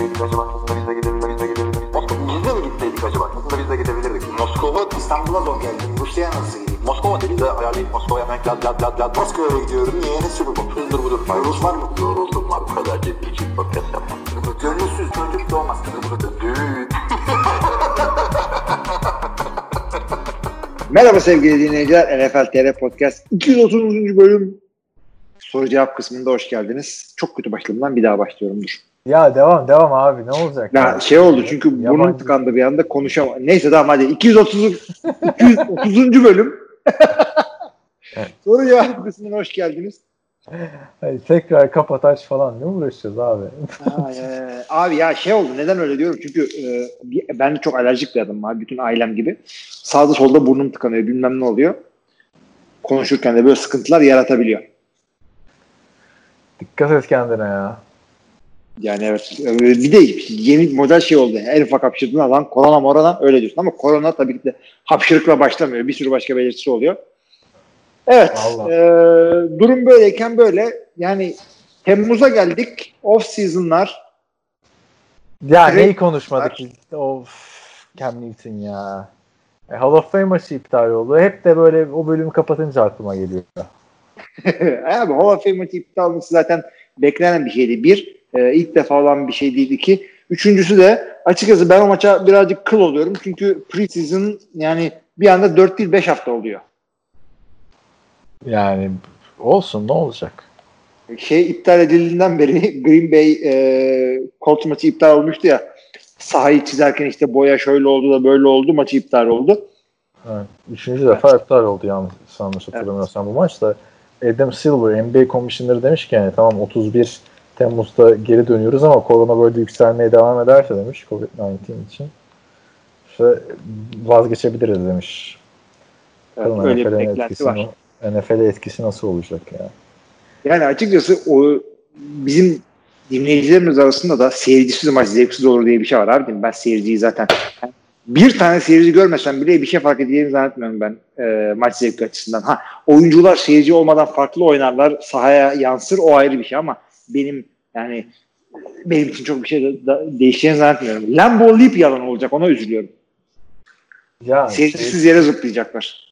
gitseydik acaba? Aslında biz de gidebilirdik. Biz de mi gitseydik acaba? Aslında biz de gidebilirdik. Moskova, İstanbul'a zor geldim. Rusya'ya nasıl gideyim? Moskova dedi de ayarlayıp Moskova'ya hemen lad lad lad lad. Moskova'ya gidiyorum. Niye? Ne Super Bowl? Hızdır budur. Rus var mı? Yoruldum var. Bu kadar ciddi için podcast yapmam. Gönülsüz çocuk doğmaz. Merhaba sevgili dinleyiciler. NFL TR Podcast 230. bölüm soru cevap kısmında hoş geldiniz. Çok kötü başladığımdan bir daha başlıyorum dur. Ya devam devam abi ne olacak? Ya ya? şey oldu çünkü burnum Yabancı- tıkandı bir anda konuşamam. Neyse tamam hadi 230 230. bölüm. soru cevap kısmına hoş geldiniz. Hayır, tekrar kapat aç falan ne uğraşacağız abi? Aa, e, abi ya şey oldu neden öyle diyorum çünkü e, ben de çok alerjik bir adamım abi bütün ailem gibi. Sağda solda burnum tıkanıyor bilmem ne oluyor. Konuşurken de böyle sıkıntılar yaratabiliyor. Dikkat et kendine ya. Yani evet. Ee, Bir de yeni model şey oldu. En ufak hapşırdığın alan korona morona öyle diyorsun. Ama korona tabii ki de hapşırıkla başlamıyor. Bir sürü başka belirtisi oluyor. Evet. E, durum böyleyken böyle. Yani Temmuz'a geldik. Off season'lar. Ya Direkt- neyi konuşmadık? biz? Of Cam Newton ya. E, Hall of Fame maçı iptal oldu. Hep de böyle o bölümü kapatınca aklıma geliyor. Abi Hall of Fame maçı iptal olması zaten beklenen bir şeydi. Bir, e, ilk defa olan bir şey değildi ki. Üçüncüsü de açıkçası ben o maça birazcık kıl oluyorum. Çünkü preseason yani bir anda 4 değil 5 hafta oluyor. Yani olsun ne olacak? şey iptal edildiğinden beri Green Bay e, Colts maçı iptal olmuştu ya. Sahayı çizerken işte boya şöyle oldu da böyle oldu maçı iptal oldu. Evet. Üçüncü defa iptal oldu yanlış yanlış hatırlamıyorsam bu maçta. Adam Silver NBA Commissioner demiş ki yani tamam 31 Temmuz'da geri dönüyoruz ama korona böyle yükselmeye devam ederse demiş COVID-19 için. İşte vazgeçebiliriz demiş. Evet, Bakalım öyle bir NFL'in beklenti etkisi, var. NFL'e etkisi nasıl olacak ya? Yani açıkçası o bizim dinleyicilerimiz arasında da seyircisiz maç zevksiz olur diye bir şey var mi? Ben seyirciyi zaten bir tane seyirci görmesem bile bir şey fark edeceğini zannetmiyorum ben e, maç zevki açısından. Ha oyuncular seyirci olmadan farklı oynarlar, sahaya yansır o ayrı bir şey ama benim yani benim için çok bir şey de, da, değişeceğini zannetmiyorum. Lambo Leap yalan olacak ona üzülüyorum. Ya Seyircisiz yere zıplayacaklar.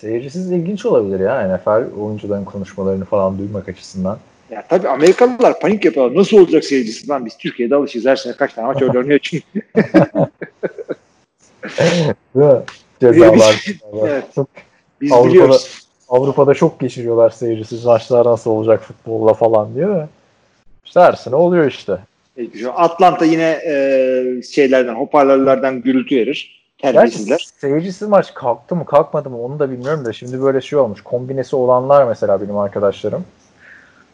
Seyircisiz ilginç olabilir ya NFL oyuncuların konuşmalarını falan duymak açısından. Ya tabii Amerikalılar panik yapıyorlar. Nasıl olacak seyircisiz lan? Biz Türkiye'de alışırız. Her sene kaç tane maç öyle oynuyor çünkü. Cezalar. Evet. Biz Avrupa'da- biliyoruz. Avrupa'da çok geçiriyorlar seyircisiz maçlar nasıl olacak futbolla falan diye de. İşte her sene oluyor işte. Atlanta yine e, şeylerden, hoparlörlerden gürültü verir. Terbiyesizler. seyircisiz maç kalktı mı kalkmadı mı onu da bilmiyorum da şimdi böyle şey olmuş. Kombinesi olanlar mesela benim arkadaşlarım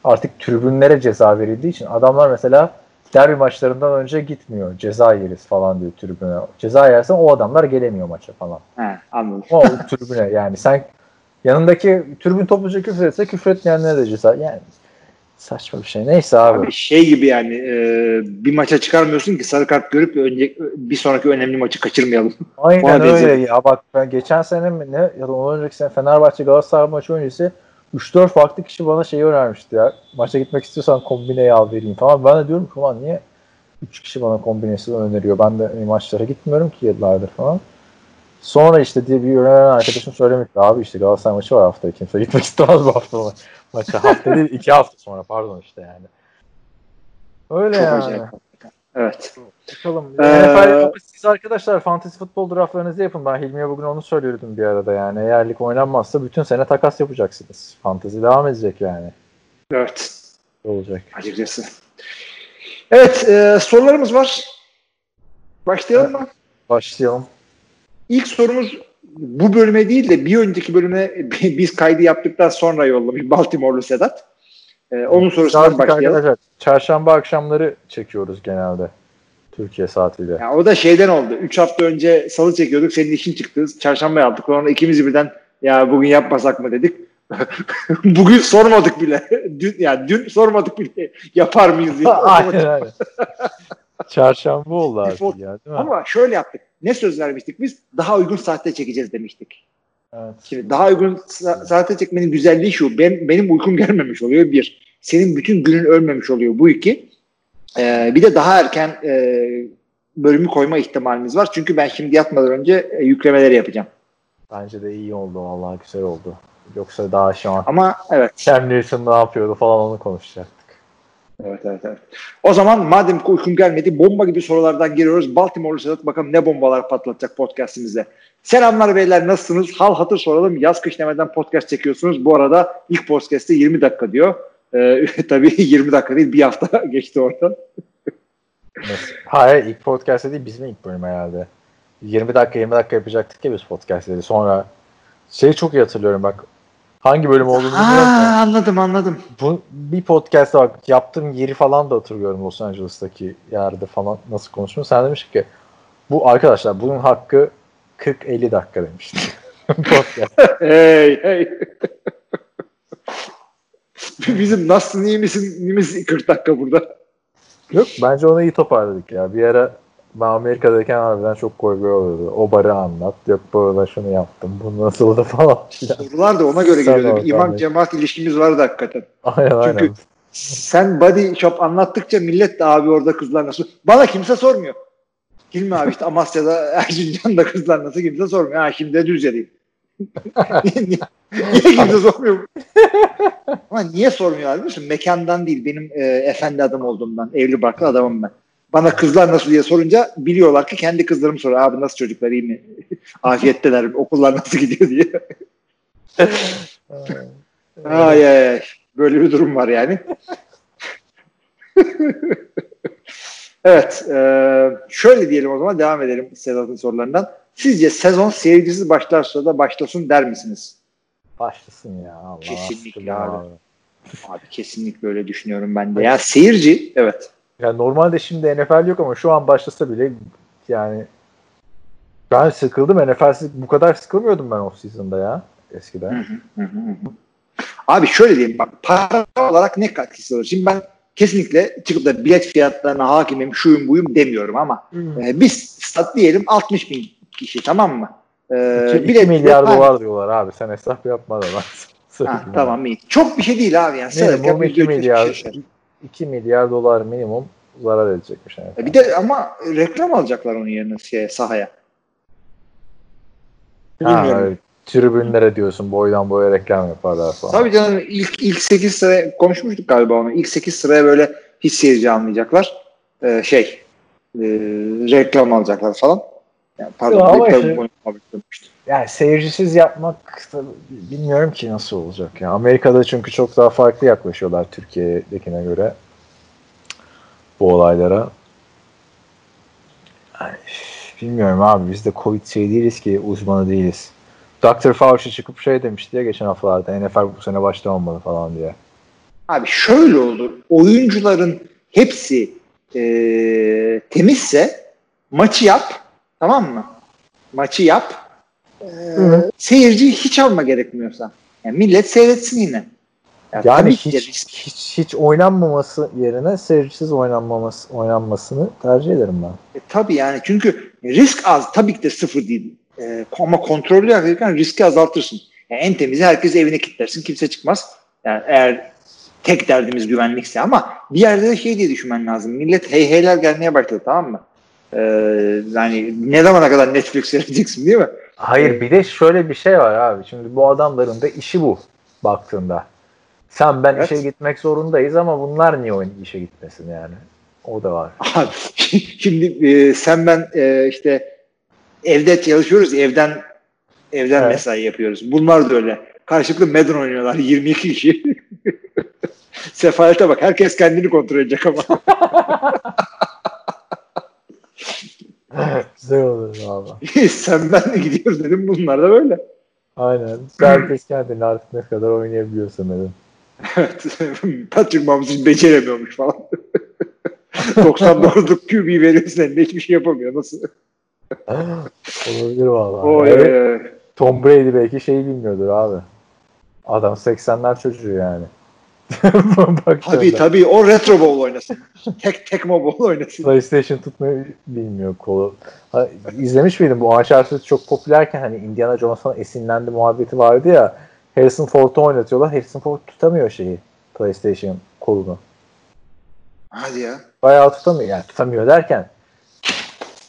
artık tribünlere ceza verildiği için adamlar mesela derbi maçlarından önce gitmiyor. Ceza yeriz falan diyor tribüne. Ceza yersen o adamlar gelemiyor maça falan. He, anladım. O tribüne yani sen yanındaki tribün topluca küfür etse küfür etmeyenlere de ceza. Yani saçma bir şey. Neyse abi. Abi şey gibi yani e, bir maça çıkarmıyorsun ki sarı kart görüp önce, bir sonraki önemli maçı kaçırmayalım. Aynen Ona öyle benziyor. ya bak ben geçen sene mi ne ya da ondan önceki sene Fenerbahçe Galatasaray maçı öncesi 3-4 farklı kişi bana şeyi önermişti ya. Maça gitmek istiyorsan kombineyi al vereyim falan. Ben de diyorum ki ulan niye 3 kişi bana kombinesi öneriyor. Ben de maçlara gitmiyorum ki yıllardır falan. Sonra işte diye bir öneren arkadaşım söylemişti. Abi işte Galatasaray maçı var haftaya. Kimse gitmek istemez bu hafta ma- maça. Hafta değil iki hafta sonra pardon işte yani. Öyle Çok yani. acayip. Evet. Bakalım. Ee, NFL siz arkadaşlar fantasy futbol draftlarınızı yapın. Ben Hilmi'ye bugün onu söylüyordum bir arada yani. Eğer lig oynanmazsa bütün sene takas yapacaksınız. Fantasy devam edecek yani. Evet. Olacak. Açıkçası. Evet. E, sorularımız var. Başlayalım mı? Başlayalım. İlk sorumuz bu bölüme değil de bir önceki bölüme biz kaydı yaptıktan sonra yollamış Baltimore'lu Sedat. Ee, onun sorusundan Artık başlayalım. arkadaşlar çarşamba akşamları çekiyoruz genelde. Türkiye saatiyle. Yani o da şeyden oldu. 3 hafta önce salı çekiyorduk. Senin işin çıktı. Çarşamba yaptık. Sonra ikimiz birden ya bugün yapmasak mı dedik. bugün sormadık bile. Dün, yani dün sormadık bile. Yapar mıyız diye. aynen aynen. Çarşamba oldu artık ya değil mi? Ama şöyle yaptık. Ne söz vermiştik biz? Daha uygun saatte çekeceğiz demiştik. Evet. Şimdi daha uygun sa- saate çekmenin güzelliği şu. Ben, benim uykum gelmemiş oluyor bir. Senin bütün günün ölmemiş oluyor bu iki. Ee, bir de daha erken e, bölümü koyma ihtimalimiz var. Çünkü ben şimdi yatmadan önce e, yüklemeleri yapacağım. Bence de iyi oldu vallahi güzel oldu. Yoksa daha şu an Ama evet. Cam Newton ne yapıyordu falan onu konuşacaktık. Evet, evet, evet. O zaman madem uykum gelmedi bomba gibi sorulardan giriyoruz. Baltimore'lu Sedat bakalım ne bombalar patlatacak podcastimizde. Selamlar beyler nasılsınız? Hal hatır soralım. Yaz kış demeden podcast çekiyorsunuz. Bu arada ilk podcast'te 20 dakika diyor. Ee, tabii 20 dakika değil bir hafta geçti oradan. Hayır ilk podcast'te değil bizim ilk bölüm herhalde. 20 dakika 20 dakika yapacaktık ya biz podcast'leri. Sonra şeyi çok iyi hatırlıyorum bak. Hangi bölüm olduğunu bilmiyorum Aa, da. anladım anladım. Bu, bir podcast'ta bak yaptığım yeri falan da hatırlıyorum Los Angeles'taki yerde falan nasıl konuştum. Sen demiştin ki bu arkadaşlar bunun hakkı 40-50 dakika demiştin. Podcast. hey hey. Bizim nasılsın iyi misin? İyi misin? 40 dakika burada. Yok bence onu iyi toparladık ya. Bir ara ben Amerika'dayken harbiden çok koy oluyordu. O barı anlat. Yok burada şunu yaptım. Bu nasıldı falan filan. Sorular da ona göre Sen geliyordu. Bir imam cemaat ilişkimiz vardı hakikaten. Aynen Çünkü aynen. sen body shop anlattıkça millet de abi orada kızlar nasıl? Bana kimse sormuyor. Hilmi abi işte Amasya'da Erzincan'da kızlar nasıl kimse sormuyor. Ha şimdi de Düzce'deyim. niye, niye, kimse sormuyor? Ama niye sormuyor abi? Mekandan değil. Benim e, efendi adam olduğumdan. Evli barklı adamım ben. Bana kızlar nasıl diye sorunca biliyorlar ki kendi kızlarım soruyor. Abi nasıl çocuklar iyi mi? Afiyetteler. Okullar nasıl gidiyor diye. Ay ay ay. Böyle bir durum var yani. evet. e, şöyle diyelim o zaman devam edelim Sedat'ın sorularından. Sizce sezon seyircisiz başlarsa da başlasın der misiniz? Başlasın ya. Allah Kesinlikle aşkına abi. Abi kesinlikle öyle düşünüyorum ben de. Ya seyirci evet. Yani normalde şimdi NFL yok ama şu an başlasa bile yani ben sıkıldım. NFL'siz bu kadar sıkılmıyordum ben off season'da ya eskiden. Abi şöyle diyeyim bak para olarak ne katkısı olur? Şimdi ben kesinlikle çıkıp da bilet fiyatlarına hakimim şuyum buyum demiyorum ama e, biz stat diyelim 60 bin kişi tamam mı? E, 2, bilet- milyar bilet- dolar diyorlar abi. Sen hesap yapma da lan. Ha, tamam iyi. Çok bir şey değil abi yani. Sedat Minimum Yapı 2 götürür milyar kişi. 2 milyar dolar minimum zarar edecekmiş. Yani. E, Bir de ama reklam alacaklar onun yerine şeye, sahaya. Ha, evet. tribünlere diyorsun boydan boya reklam yaparlar falan. Tabii canım ilk ilk 8 sıra konuşmuştuk galiba onu. İlk 8 sıraya böyle hiç seyirci almayacaklar. Ee, şey e, reklam alacaklar falan. Yani, pardon ama işte- bunu. Yani seyircisiz yapmak bilmiyorum ki nasıl olacak ya. Amerika'da çünkü çok daha farklı yaklaşıyorlar Türkiye'dekine göre bu olaylara. Yani, bilmiyorum abi biz de Covid şey değiliz ki uzmanı değiliz. Dr. Fauci çıkıp şey demişti ya geçen haftalarda NFL bu sene başlamamalı falan diye. Abi şöyle oldu. Oyuncuların hepsi e, temizse maçı yap. Tamam mı? Maçı yap. E, Hı. seyirci hiç alma gerekmiyorsa. Yani millet seyretsin yine. Ya Yani hiç, risk. hiç hiç oynanmaması yerine seyircisiz oynanmaması oynanmasını tercih ederim ben. E, tabii yani çünkü risk az. Tabii ki de sıfır değil. E, ama kontrollü yaparken riski azaltırsın. Yani en temizi herkes evine kilitlersin. Kimse çıkmaz. Yani eğer tek derdimiz güvenlikse ama bir yerde de şey diye düşünmen lazım. Millet hey heyler gelmeye başladı tamam mı? E, yani ne zamana kadar Netflix seyredeceksin değil mi? Hayır bir de şöyle bir şey var abi. Şimdi bu adamların da işi bu baktığında. Sen ben Evet. işe gitmek zorundayız ama bunlar niye oyun işe gitmesin yani? O da var. Abi, şimdi e, sen ben e, işte evde çalışıyoruz. Evden evden Evet. mesai yapıyoruz. Bunlar da öyle. Karşılıklı Madden oynuyorlar. 22 kişi. Sefalete bak. Herkes kendini kontrol edecek ama. Güzel olur abi. sen ben de gidiyoruz dedim. Bunlar da böyle. Aynen. Herkes kendini artık ne kadar oynayabiliyorsa dedim. Evet. Patrick Mahomes beceremiyormuş falan. 99'luk QB veriyorsun eline hiçbir şey yapamıyor. Nasıl? Olabilir vallahi. Oy, Evet. Tom Brady belki şeyi bilmiyordur abi. Adam 80'ler çocuğu yani. Tabii tabii. O retro ball oynasın. tek tek ball oynasın. PlayStation tutmayı bilmiyor kolu. Ha, izlemiş miydin bu Uncharted çok popülerken hani Indiana Jones'tan esinlendi muhabbeti vardı ya Harrison Ford'u oynatıyorlar. Harrison Ford tutamıyor şeyi PlayStation kolunu. Hadi ya. Bayağı tutamıyor. Yani tutamıyor derken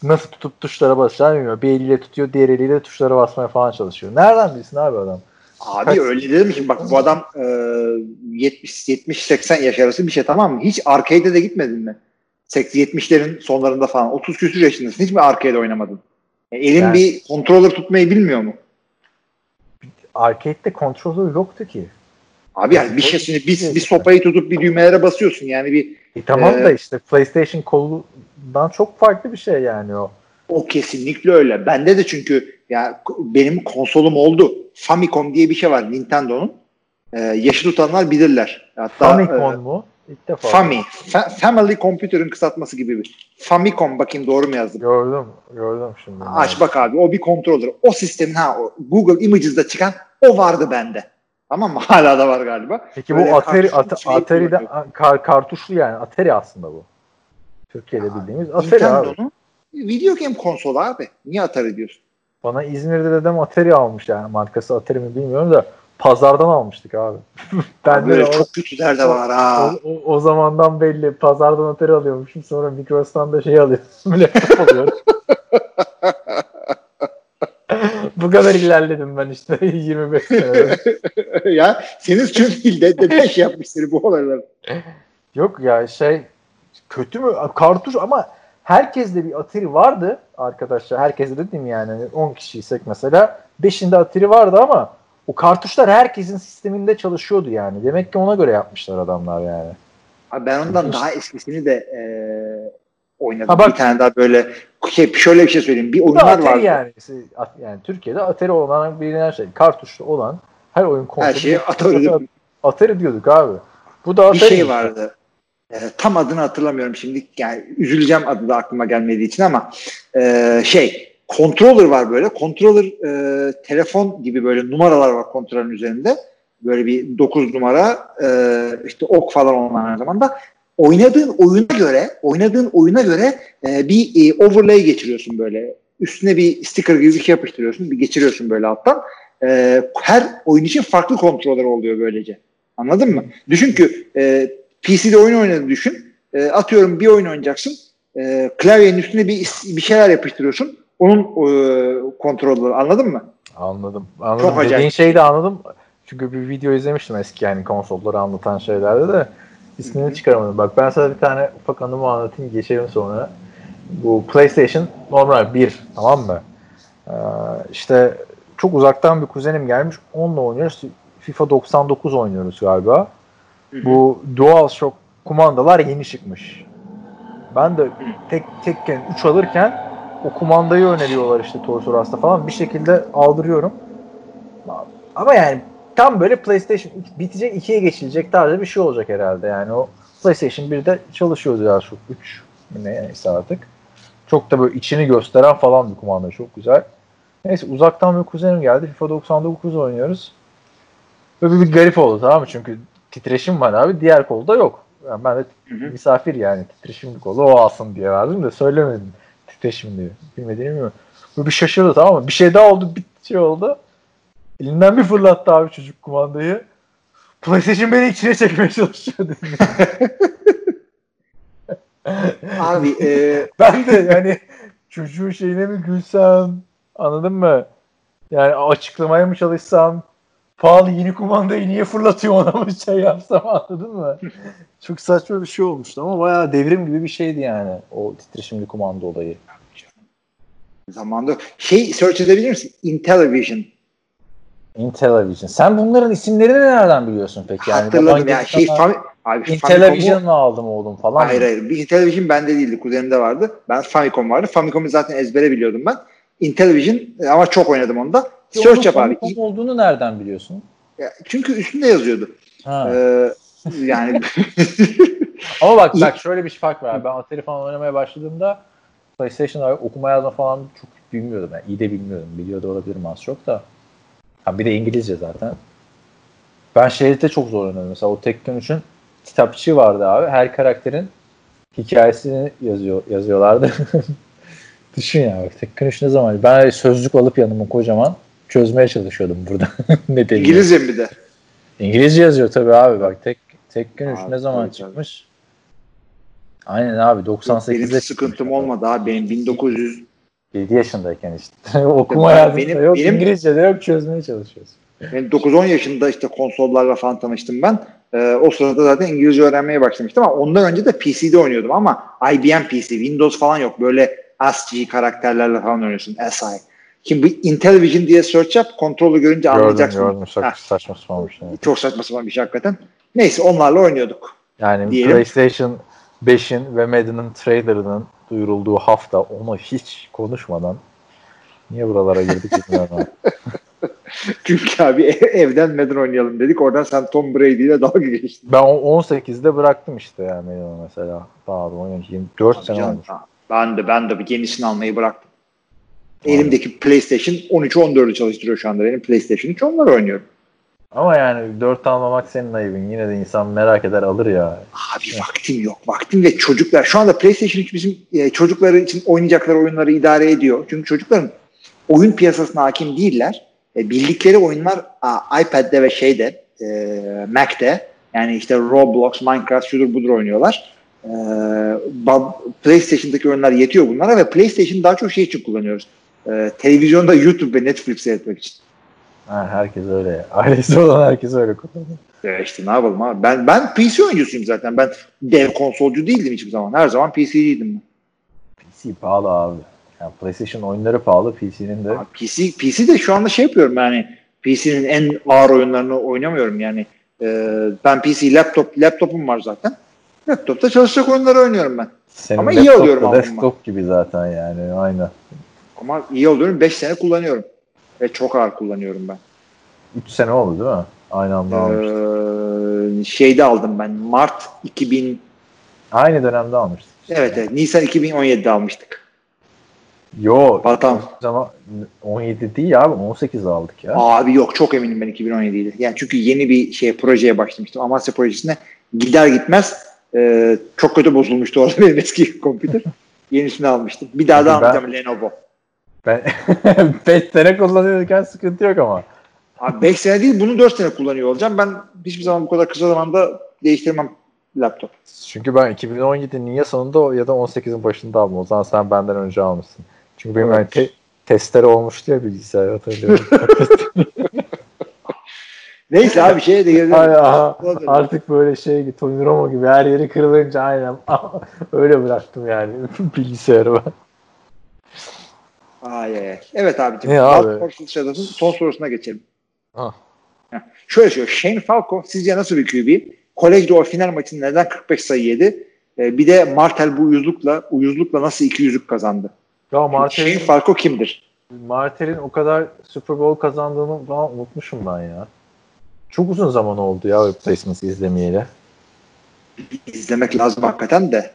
nasıl tutup tuşlara basacağını bilmiyor. Bir eliyle tutuyor, diğer eliyle tuşlara basmaya falan çalışıyor. Nereden bilsin abi adam? Abi öyle dedim ki bak bu adam e, 70 70 80 yaş arası bir şey tamam mı? Hiç arcade'e de gitmedin mi? 70'lerin sonlarında falan 30 küsur yaşındasın. Hiç mi arcade oynamadın? E, elin Yani- bir controller tutmayı bilmiyor mu? Arcade'de controller yoktu ki. Abi yani bir şey şimdi bir, bir sopayı tutup bir düğmelere basıyorsun yani bir E tamam Ee, da işte PlayStation kolundan çok farklı bir şey yani o. o kesinlikle öyle. Bende de çünkü ya benim konsolum oldu. Famicom diye bir şey var Nintendo'nun. E, yaşı tutanlar bilirler. Hatta Famicom e, mu? İlk defa. Fami. Fa- Family Computer'ın kısaltması gibi bir. Famicom bakayım doğru mu yazdım? Gördüm. Gördüm şimdi. Aç bak abi o bir controller. O sistemin ha o Google Images'da çıkan o vardı bende. Tamam mı? Hala da var galiba. Peki Böyle bu Atari, At- şey Atari'de kar, kartuşlu yani. Atari aslında bu. Türkiye'de bildiğimiz Atari abi. Video game konsolu abi. Niye Atari diyorsun? Bana İzmir'de dedem Atari almış yani. Markası Atari mi bilmiyorum da pazardan almıştık abi. ben de Böyle o, çok kötüler de var ha. o, o, o zamandan belli. Pazardan Atari alıyormuşum. Sonra Micros'tan da şey alıyorum. Laptop alıyorum. Bu kadar ilerledim ben işte 25 senede. ya senin çünkü de deden şey yapmıştır bu olayları. Yok ya şey kötü mü? Kartuş ama herkeste bir Atari vardı arkadaşlar. Herkeste dedim yani Hani 10 kişiysek mesela 5'inde Atari vardı ama o kartuşlar herkesin sisteminde çalışıyordu yani. Demek ki ona göre yapmışlar adamlar yani. Abi ben ondan daha eskisini de e, oynadım. Ha bak- bir tane daha böyle şey, şöyle bir şey söyleyeyim. Bir oyunlar Atari vardı. yani. At- Yani Türkiye'de Atari olan bilinen şey. Kartuşlu olan her oyun konsolu. Her şeyi Atari. Atari diyorduk abi. Bu da Atari. bir şey vardı. E, tam adını hatırlamıyorum şimdi. Yani üzüleceğim adı da aklıma gelmediği için ama e, şey controller var böyle. Controller e, telefon gibi böyle numaralar var kontrolün üzerinde. Böyle bir 9 numara e, işte ok falan olan aynı zamanda. Oynadığın oyuna göre oynadığın oyuna göre e, bir e, overlay geçiriyorsun böyle. Üstüne bir sticker gibi bir şey yapıştırıyorsun. Bir geçiriyorsun böyle alttan. E, her oyun için farklı kontroller oluyor böylece. Anladın mı? Düşün ki e, PC'de oyun oynadığını düşün. E, atıyorum bir oyun oynayacaksın. E, klavyenin üstüne bir bir şeyler yapıştırıyorsun. Onun e, kontrolleri anladın mı? Anladım. Anladım. Çok acayip. Dediğin şeyi de anladım. Çünkü bir video izlemiştim eski yani konsolları anlatan şeylerde de ismini çıkaramadım. Bak ben sana bir tane ufak anımı anlatayım geçelim sonra. Bu PlayStation normal 1 tamam mı? Ee, işte çok uzaktan bir kuzenim gelmiş. Onunla oynuyoruz. FIFA 99 oynuyoruz galiba. Bu DualShock kumandalar yeni çıkmış. Ben de tek tekken 3 alırken o kumandayı öneriyorlar işte Toys R Us'ta falan. Bir şekilde aldırıyorum. Ama yani tam böyle PlayStation bitecek 2'ye geçilecek tarzda bir şey olacak herhalde. Yani o PlayStation 1'de çalışıyordu ya şu 3 ne neyse artık. Çok da böyle içini gösteren falan bir kumanda. Çok güzel. Neyse uzaktan bir kuzenim geldi. FIFA 99 oynuyoruz. Böyle bir garip oldu tamam mı? Çünkü titreşim var abi. Diğer kolda yok. Yani ben de Hı hı. misafir yani titreşimli kolu o alsın diye verdim de söylemedim titreşim diye. Bilmediğini bilmiyorum. Böyle bir şaşırdı tamam mı? Bir şey daha oldu bir şey oldu. Elinden bir fırlattı abi çocuk kumandayı. PlayStation beni içine çekmeye çalışıyor dedi. Abi e, ben de yani çocuğun şeyine mi gülsem anladın mı? Yani açıklamaya mı çalışsam pahalı yeni kumandayı niye fırlatıyor ona mı şey yapsam anladın mı? Çok saçma bir şey olmuştu ama bayağı devrim gibi bir şeydi yani o titreşimli kumanda olayı. zamanda şey search edebilir misin? Intellivision. Intellivision. Sen bunların isimlerini nereden biliyorsun peki? Yani Hatırladım ya. Şey Fami- abi Intellivision mı aldım oğlum falan. Hayır mı? hayır. Bir Intellivision bende değildi. Kuzenimde vardı. Ben Famicom vardı. Famicom'u zaten ezbere biliyordum ben. Intellivision e, ama çok oynadım onda. Search onun yap abi. Famicom olduğunu nereden biliyorsun? Ya, Çünkü üstünde yazıyordu. Ha. Ee, yani Ama bak bak şöyle bir fark var. Ben Atari falan oynamaya başladığımda PlayStation'da okuma yazma falan çok bilmiyordum. Yani iyi de bilmiyordum. Biliyor da olabilirim az çok da. Ha, bir de İngilizce zaten. Ben şeyde çok zorlanıyorum. Mesela o Tekken 3'ün kitapçığı vardı abi. Her karakterin hikayesini yazıyor yazıyorlardı. Düşün ya bak Tekken 3 ne zaman? Ben sözlük alıp yanıma kocaman çözmeye çalışıyordum burada. ne deniyor? İngilizce mi bir de? İngilizce yazıyor tabii abi bak. Tek Tekken 3 Abi, ne zaman tabii, tabii. çıkmış? Aynen abi Benim 98'de sıkıntım olmadı abi. Benim 1900 7 yaşındayken işte. Okuma yazma benim- yok. benim- İngilizce de yok çözmeye çalışıyoruz. Ben 9-10 yaşında işte konsollarla falan tanıştım ben. Ee, o sırada zaten İngilizce öğrenmeye başlamıştım ama ondan önce de PC'de oynuyordum ama IBM PC, Windows falan yok. Böyle ASCII karakterlerle falan oynuyorsun. SI. Şimdi bu Intellivision diye search yap, kontrolü görünce Gördüm anlayacaksın. gördüm. Heh. saçma sapanmış. Yani. Çok saçma sapan bir şey hakikaten. Neyse onlarla oynuyorduk. Yani Diyelim. PlayStation 5'in ve Madden'ın trailerının duyurulduğu hafta onu hiç konuşmadan niye buralara girdik bilmiyorum abi. Çünkü abi evden Madden oynayalım dedik. Oradan sen Tom Brady ile dalga geçtin. Ben o 18'de bıraktım işte yani mesela. Daha da oynamış. 24 sene Canım, olmuş. Ben de ben de bir yenisini almayı bıraktım. Elimdeki PlayStation 13-14'ü çalıştırıyor şu anda. Benim PlayStation 3 onları oynuyorum. Ama yani 4 almamak senin ayıbın. Yine de insan merak eder alır ya. Abi vaktim yok. Vaktim ve çocuklar. Şu anda PlayStation 3 bizim e, çocukları için oynayacakları oyunları idare ediyor. Çünkü çocukların oyun piyasasına hakim değiller. E, bildikleri oyunlar a, iPad'de ve şeyde e, Mac'te yani işte Roblox, Minecraft şudur budur oynuyorlar. E, PlayStation'daki oyunlar yetiyor bunlara ve PlayStation daha çok şey için kullanıyoruz. E, televizyonda YouTube ve Netflix seyretmek için. Ha, herkes öyle. Ailesi olan herkes öyle kullanıyor. Ya işte ne yapalım abi. Ben, ben PC oyuncusuyum zaten. Ben dev konsolcu değildim hiçbir zaman. Her zaman PC'ciydim ben. PC pahalı abi. Yani PlayStation oyunları pahalı. PC'nin de Abi PC, PC de şu anda şey yapıyorum yani PC'nin en ağır oyunlarını oynamıyorum yani. Ee, ben PC laptop laptopum var zaten. Laptopta çalışacak oyunları oynuyorum ben. senin Ama iyi alıyorum da desktop gibi zaten yani. Aynı. Ama iyi oluyorum. 5 sene kullanıyorum. Ve çok ağır kullanıyorum ben. 3 sene oldu değil mi? Aynı anda. Ee, şeyde aldım ben. Mart 2000 Aynı dönemde almıştık. evet, evet Nisan 2017'de almıştık. Yo. Batam. Zaman 17 değil abi 18 aldık ya. Abi yok çok eminim ben 2017'ydi. Yani çünkü yeni bir şey projeye başlamıştım. Amasya projesine gider gitmez e, çok kötü bozulmuştu orada benim eski kompüter. Yenisini almıştım. Bir daha da almayacağım Lenovo. Ben 5 sene kullanıyorken sıkıntı yok ama. Abi 5 sene değil bunu 4 sene kullanıyor olacağım. Ben hiçbir zaman bu kadar kısa zamanda değiştirmem laptop. Çünkü ben 2017'nin ya sonunda ya da 18'in başında aldım. O zaman sen benden önce almışsın. Çünkü benim hani te- testere olmuştu ya bilgisayar hatırlıyorum. Neyse abi şeye de gelelim. Artık böyle şey Tony Romo gibi her yeri kırılınca aynen öyle bıraktım yani bilgisayarı ben. Ay, ay. Evet abicim. Ne abi? Shadows'un son sorusuna geçelim. Heh. Şöyle söylüyor. Shane Falco sizce nasıl bir QB? Kolejde o final maçında neden 45 sayı yedi? Ee, bir de Martel bu uyuzlukla uyuzlukla nasıl iki yüzlük kazandı? Ya Shane Martel'in, Falco kimdir? Martel'in o kadar Super Bowl kazandığını falan unutmuşum ben ya. Çok uzun zaman oldu ya Replacements'ı izlemeyeli. İzlemek lazım hakikaten de.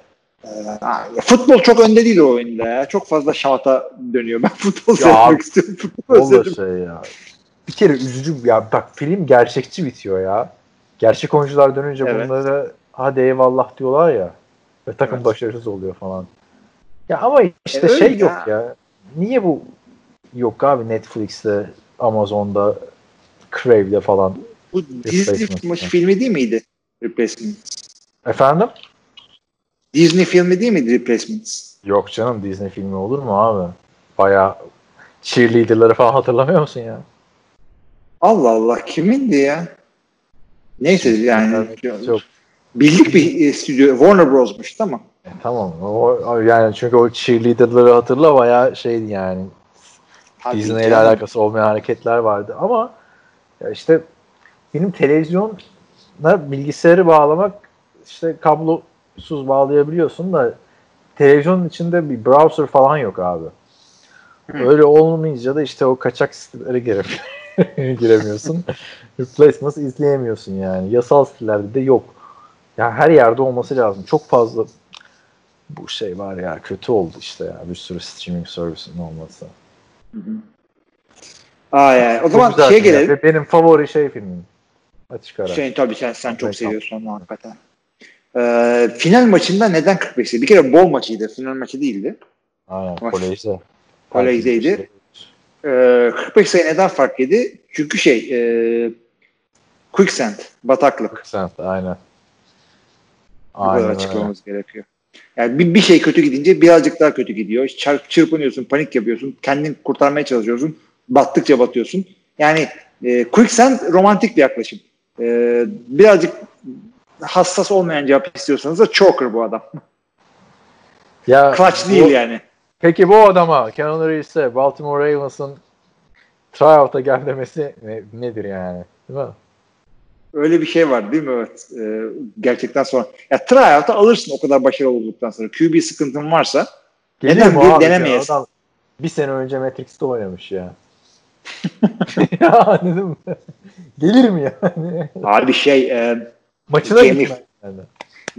Ee, futbol çok önde değil o oyunda ya. Çok fazla şamata dönüyor. Ben futbol seyretmek istiyorum. Futbol O da seyretmek- şey ya. Bir kere üzücü ya bak film gerçekçi bitiyor ya. Gerçek oyuncular dönünce Evet. bunlara hadi eyvallah diyorlar ya. Ve takım Evet. başarısız oluyor falan. Ya ama işte E, şey ya. yok ya. Niye bu yok abi Netflix'te, Amazon'da, Crave'de falan. Bu Disney Replacement. filmi değil miydi? Replacements. Efendim? Disney filmi değil miydi Replacements? Yok canım Disney filmi olur mu abi? Bayağı cheerleader'ları falan hatırlamıyor musun ya? Allah Allah kimindi ya? Neyse yani Çok bildik bir e, stüdyo Warner Bros'muş tamam. E, tamam. O, yani çünkü o cheerleader'ları hatırla bayağı şeydi yani. Tabii Disney ile alakası olmayan hareketler vardı ama ya işte benim televizyona bilgisayarı bağlamak işte kablosuz bağlayabiliyorsun da televizyonun içinde bir browser falan yok abi. Hı. Öyle olmayınca da işte o kaçak sitelere giremiyorsun. giremiyorsun. Replacements izleyemiyorsun yani. Yasal sitelerde de yok. Ya her yerde olması lazım. Çok fazla bu şey var ya kötü oldu işte ya bir sürü streaming servisin olması. Hı hı. Ay ay. O zaman şeye gelelim. Benim favori şey filmim. Açık ara. Şey, tabii sen, sen çok seviyorsun onu hakikaten. Ee, final maçında neden 45 sayı? Bir kere bol maçıydı. Final maçı değildi. Aynen Maç. kolejde. Kolejdeydi. Ee, 45 sayı neden fark yedi? Çünkü şey e, quicksand, bataklık. Sen aynen. Bu kadar Aynen açıklamamız gerekiyor. Yani bir, bir şey kötü gidince birazcık daha kötü gidiyor. Çarp, çırpınıyorsun, panik yapıyorsun, kendini kurtarmaya çalışıyorsun. Battıkça batıyorsun. Yani e, Quicksand romantik bir yaklaşım. E, birazcık hassas olmayan cevap istiyorsanız da choker bu adam. Ya, Clutch bu- değil yani. Peki bu adama Keanu Reeves'e Baltimore Ravens'ın tryout'a gel demesi ne- nedir yani? Değil mi? Öyle bir şey var değil mi? Evet. E, gerçekten sonra. Ya tryout'a alırsın o kadar başarılı olduktan sonra. QB sıkıntın varsa Gelir Neden bir? Ya adam bir sene önce Matrix'te oynamış ya. ya mı? Gelir mi yani? abi şey e, Maçına Jamie- yani.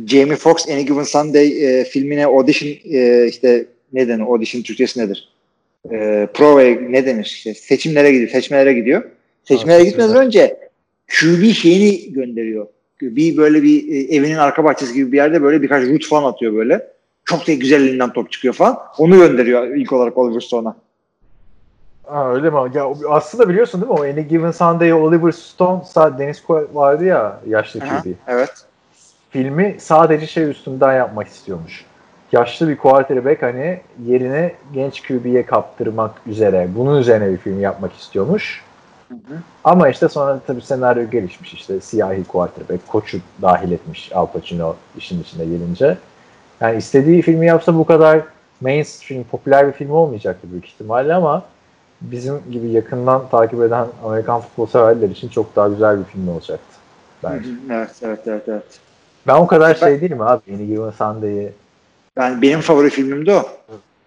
Jamie Foxx Any Given Sunday e, filmine audition e, işte ne denir audition Türkçesi nedir? E, provaya ne denir işte seçimlere gidiyor, seçmelere gidiyor. Seçmelere Ha, gitmeden önce QB şeyini gönderiyor. Bir böyle bir e, evinin arka bahçesi gibi bir yerde böyle birkaç root falan atıyor böyle. Çok da güzel elinden top çıkıyor falan. Onu gönderiyor ilk olarak Oliver Stone'a. Ha, öyle mi? Ya, aslında biliyorsun değil mi? O Any Given Sunday'ı Oliver Stone, Dennis Quaid vardı ya yaşlı QB. Evet. filmi sadece şey üstünden yapmak istiyormuş. Yaşlı bir quarterback hani yerine genç QB'ye kaptırmak üzere bunun üzerine bir film yapmak istiyormuş. Hı hı. Ama işte sonra tabii senaryo gelişmiş işte siyahi quarterback koçu dahil etmiş Al Pacino işin içine gelince. Yani istediği filmi yapsa bu kadar mainstream popüler bir film olmayacaktı büyük ihtimalle ama bizim gibi yakından takip eden Amerikan futbol severler için çok daha güzel bir film olacaktı. Bence. Evet, evet, evet, evet. Ben o kadar Ben- şey değilim abi. Yeni Given Sunday'ı. Ben benim favori filmim de o.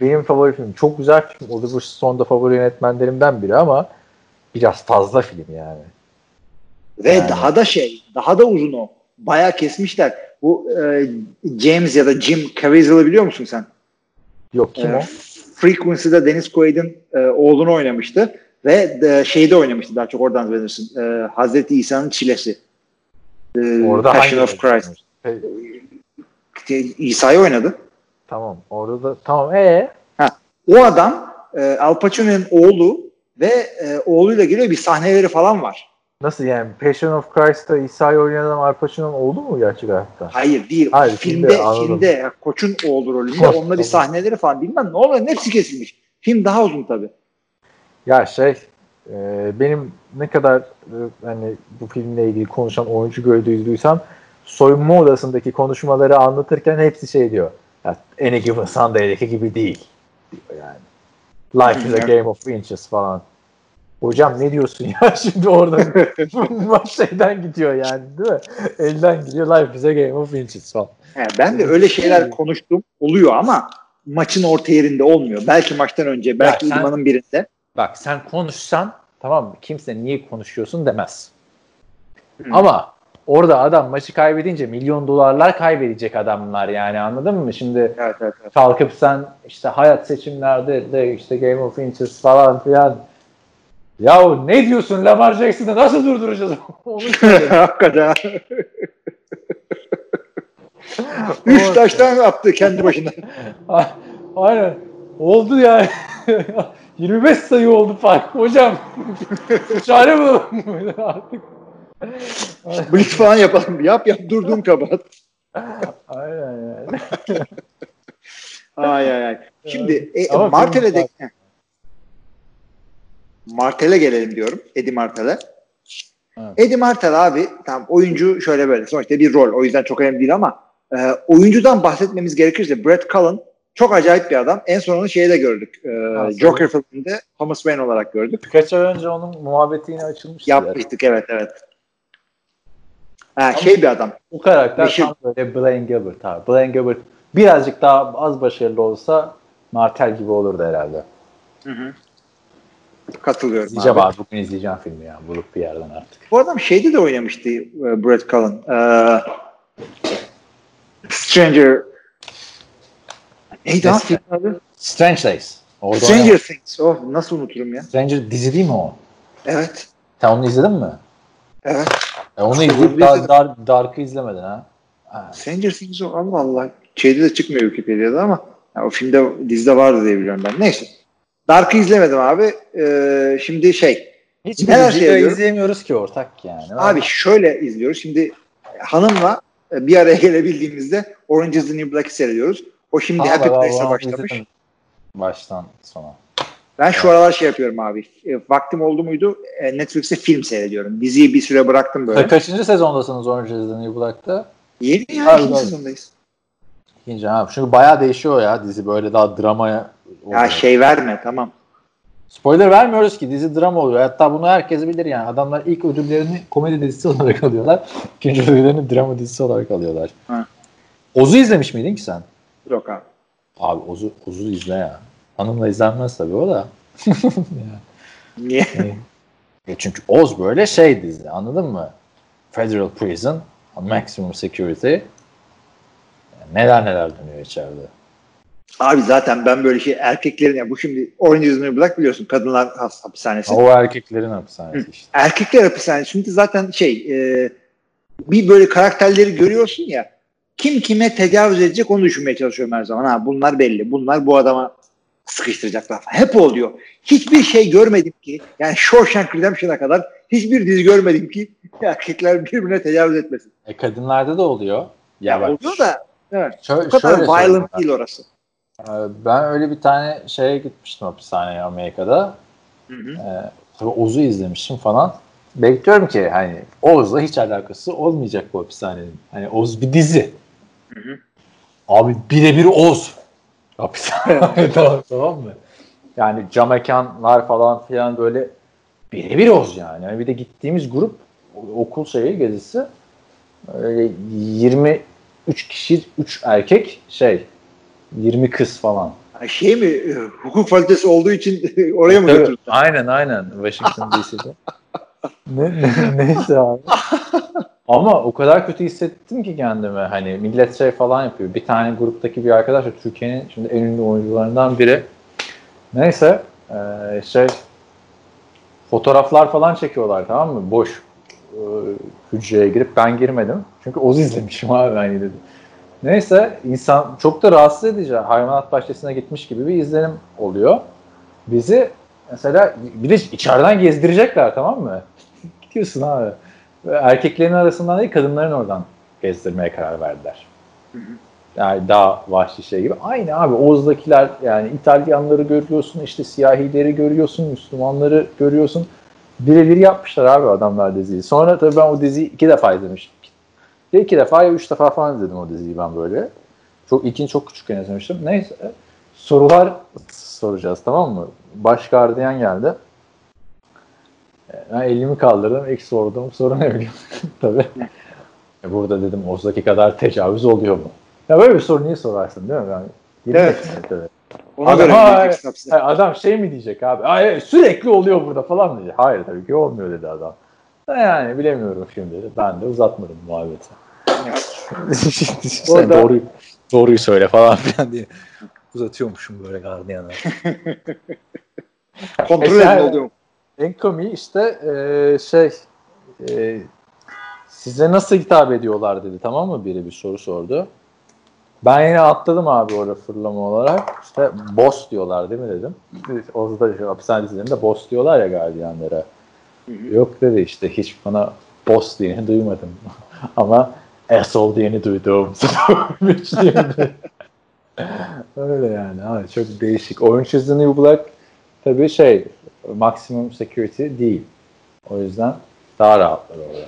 Benim favori film. Çok güzel film. Oliver Stone'da favori yönetmenlerimden biri ama biraz fazla film yani. Ve Yani. daha da şey, daha da uzun o. Bayağı kesmişler. Bu e, James ya da Jim Caviezel'ı biliyor musun sen? Yok kim E, o? Frequency'de Dennis Quaid'in e, oğlunu oynamıştı. Ve de, şeyde oynamıştı daha çok oradan bilirsin. E, Hazreti İsa'nın çilesi. E, Orada Passion of Christ. İşte İsa'yı oynadı. tamam. Orada da tamam. E O adam e, Al Pacino'nun oğlu ve e, oğluyla geliyor bir sahneleri falan var. Nasıl yani? Passion of Christ'ta İsa'yı oynayan adam Al Pacino'nun oldu mu gerçek hayatta? Hayır değil. Hayır, filmde filmde, filmde koçun oğlu rolünde Koç, onunla bir sahneleri falan bilmem ne oluyor hepsi kesilmiş. Film daha uzun tabii. Ya şey e, benim ne kadar e, hani bu filmle ilgili konuşan oyuncu gördüysem soyunma odasındaki konuşmaları anlatırken hepsi şey diyor. Ya, Any Given Sunday'deki gibi değil. Diyor yani. Life is a game of inches falan. Hocam ne diyorsun ya şimdi orada maç şeyden gidiyor yani değil mi? Elden gidiyor Life is a game of inches falan. He, ben de öyle şeyler konuştum oluyor ama maçın orta yerinde olmuyor. Belki maçtan önce, belki Ya sen- idmanın birinde. Bak sen konuşsan tamam mı? Kimse niye konuşuyorsun demez. Hı. Ama orada adam maçı kaybedince milyon dolarlar kaybedecek adamlar yani anladın mı? Şimdi Evet, evet, evet. kalkıp sen işte hayat seçimlerde de işte Game of Inches falan filan Yahu ne diyorsun Lamar Jackson'ı nasıl durduracağız? Onu. Hakikaten. Üç taştan attı kendi başına. Aynen. Oldu yani. 25 sayı oldu fark. Hocam çare bulalım artık. Blitz falan yapalım. Yap yap durduğun kabahat. Aynen yani. Ay ay ay. Şimdi e, Ama Martel'e de film- Heh. Martel'e gelelim diyorum. Eddie Martel'e. Evet. Eddie Martel abi tam oyuncu şöyle böyle. Sonuçta bir rol. O yüzden çok önemli değil ama e, oyuncudan bahsetmemiz gerekirse Brett Cullen çok acayip bir adam. En son onu şeyde gördük. E, Ha, Joker filminde Thomas Wayne olarak gördük. Birkaç ay önce onun muhabbeti yine açılmıştı. ya. Yapmıştık evet evet. Ha, şey bir adam. Bu karakter Meşhur- tam böyle Blaine Gabbert abi. Blaine Gabbert birazcık daha az başarılı olsa Martel gibi olurdu herhalde. Katılıyorum İzleyeceğim abi. abi. Bugün izleyeceğim filmi ya. Bulup bir yerden artık. Bu adam şeyde de oynamıştı e, Brett Cullen. E, Stranger Neydi lan Neyse. film adı? Strange Days. Orada Stranger oynamış. Things. Oh nasıl unuturum ya. Stranger dizi değil mi o? Evet. Sen onu izledin mi? Evet. E onu izleyip Dar-. Dar- Dark'ı izlemedin ha? ha. Stranger Things o Allah Allah. Şeyde de çıkmıyor Wikipedia'da ama ya o filmde dizide vardı diye biliyorum ben. Neyse. Dark'ı izlemedim abi. Ee, şimdi şey. Hiç Neler seviyorum? izleyemiyoruz ki ortak yani. Abi şöyle izliyoruz. Şimdi hanımla bir araya gelebildiğimizde Orange is the New Black'i seyrediyoruz. O şimdi Abi, Happy abi, Place'e abi, başlamış. izledim. Baştan sona. Ben şu aralar şey yapıyorum abi. E, vaktim oldu muydu e, Netflix'te film seyrediyorum. Diziyi bir süre bıraktım böyle. Ka- Kaçıncı sezondasınız Orange is the New Black'ta? Yeni ya Abi, ikinci abi. sezondayız. İkinci ha. Çünkü bayağı değişiyor ya dizi böyle daha dramaya. Ya şey verme tamam. Spoiler vermiyoruz ki dizi drama oluyor. Hatta bunu herkes bilir yani. Adamlar ilk ödüllerini komedi dizisi olarak alıyorlar. İkinci ödüllerini drama dizisi olarak alıyorlar. Ha. Oz'u izlemiş miydin ki sen? Yok abi. Abi Oz'u, Oz'u izle ya. Hanımla izlenmez tabii o da. Niye? E çünkü Oz böyle şey dizi anladın mı? Federal Prison, Maximum Security. Neler neler dönüyor içeride. Abi zaten ben böyle şey erkeklerin ya bu şimdi Orange is the New Black biliyorsun kadınlar hapishanesi. O erkeklerin hapishanesi işte. Erkekler hapishanesi şimdi zaten şey e, bir böyle karakterleri görüyorsun ya kim kime tecavüz edecek onu düşünmeye çalışıyorum her zaman. Ha bunlar belli. Bunlar bu adama sıkıştıracaklar. Hep oluyor. Hiçbir şey görmedim ki yani Shawshank Redemption'a kadar hiçbir dizi görmedim ki erkekler birbirine tecavüz etmesin. E kadınlarda da oluyor. Ya bak, Oluyor da evet, şö- bu kadar violent değil orası. Ee, Ben öyle bir tane şeye gitmiştim hapishaneye Amerika'da. Hı hı. Ee, tabii Oz'u izlemişim falan. Bekliyorum ki hani Oz'la hiç alakası olmayacak bu hapishanenin. Hani Oz bir dizi. Hı hı. Abi birebir Oz. Hapishane tamam, tamam mı? Yani cam mekanlar falan filan böyle birebir Oz yani. yani. Bir de gittiğimiz grup okul şeyi gezisi öyle 23 kişi 3 erkek şey 20 kız falan. Şey mi e, hukuk fakültesi olduğu için oraya mı götürdün? Aynen aynen Washington DC'de. ne, ne, neyse abi. Ama o kadar kötü hissettim ki kendimi. Hani millet şey falan yapıyor. Bir tane gruptaki bir arkadaş da Türkiye'nin şimdi en ünlü oyuncularından biri. Neyse eee, şey fotoğraflar falan çekiyorlar tamam mı? Boş eee, hücreye girip ben girmedim. Çünkü Oz izlemişim abi hani dedim. Neyse insan çok da rahatsız edici. Hayvanat bahçesine gitmiş gibi bir izlenim oluyor. Bizi mesela bir de içeriden gezdirecekler tamam mı? Gidiyorsun abi. Erkeklerin arasından değil kadınların oradan gezdirmeye karar verdiler. Yani daha vahşi şey gibi. Aynı abi Oğuz'dakiler yani İtalyanları görüyorsun işte siyahileri görüyorsun Müslümanları görüyorsun. Birebir yapmışlar abi adamlar diziyi. Sonra tabii ben o diziyi iki defa izlemiştim. Ya iki defa ya üç defa falan izledim o diziyi ben böyle. Çok ikinci çok küçükken izlemiştim. Neyse sorular soracağız tamam mı? Baş gardiyan geldi. Ee, Ben elimi kaldırdım. İlk sorduğum soru ne biliyor musun? Tabii. E, Burada dedim Oz'daki kadar tecavüz oluyor mu? Ya böyle bir soru niye sorarsın değil mi? Yani, Evet. Tabii. Ona Adam, göre adam şey mi diyecek abi? Ay, sürekli oluyor burada falan mı diyecek? Hayır tabii ki olmuyor dedi adam. Yani bilemiyorum şimdi. Ben de uzatmadım muhabbeti. Sen doğruyu, doğruyu söyle falan filan diye uzatıyormuşum böyle gardiyana. Kontrol Mesela- edin oluyor. en komiği işte eee, şey eee, size nasıl hitap ediyorlar dedi tamam mı biri bir soru sordu. Ben yine atladım abi orada fırlama olarak. İşte boss diyorlar değil mi dedim. Orada şu hapishane dizilerinde boss diyorlar ya gardiyanlara. Yok dedi işte hiç bana boss diyeni duymadım. Ama asshole diyeni duydum. Öyle yani abi çok değişik. Orange is the New Black tabii şey maximum security değil. O yüzden daha rahatlar orada.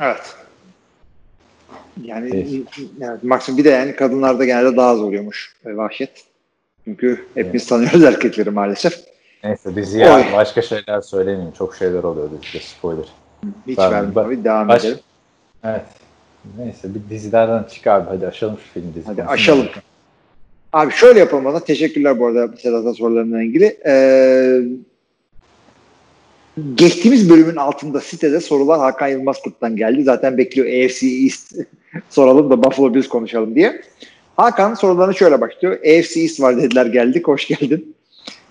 Evet. Yani, Evet. yani maksimum bir de yani kadınlarda genelde daha az oluyormuş vahşet. Çünkü hepimiz tanıyoruz erkekleri maalesef. Neyse diziye Oy. başka şeyler söylemeyeyim. Çok şeyler oluyor dizide spoiler. Hiç Ben- vermem abi. Devam baş- edelim. Evet. Neyse bir dizilerden çık abi hadi aşalım şu film dizisi. Hadi aşalım. Abi şöyle yapalım bana. Teşekkürler bu arada Sedat'a sorularından ilgili. Ee, geçtiğimiz bölümün altında sitede sorular Hakan Yılmaz Kurt'tan geldi. Zaten bekliyor AFC East soralım da Buffalo Bills konuşalım diye. Hakan sorularına şöyle başlıyor. AFC East var dediler geldik. Hoş geldin.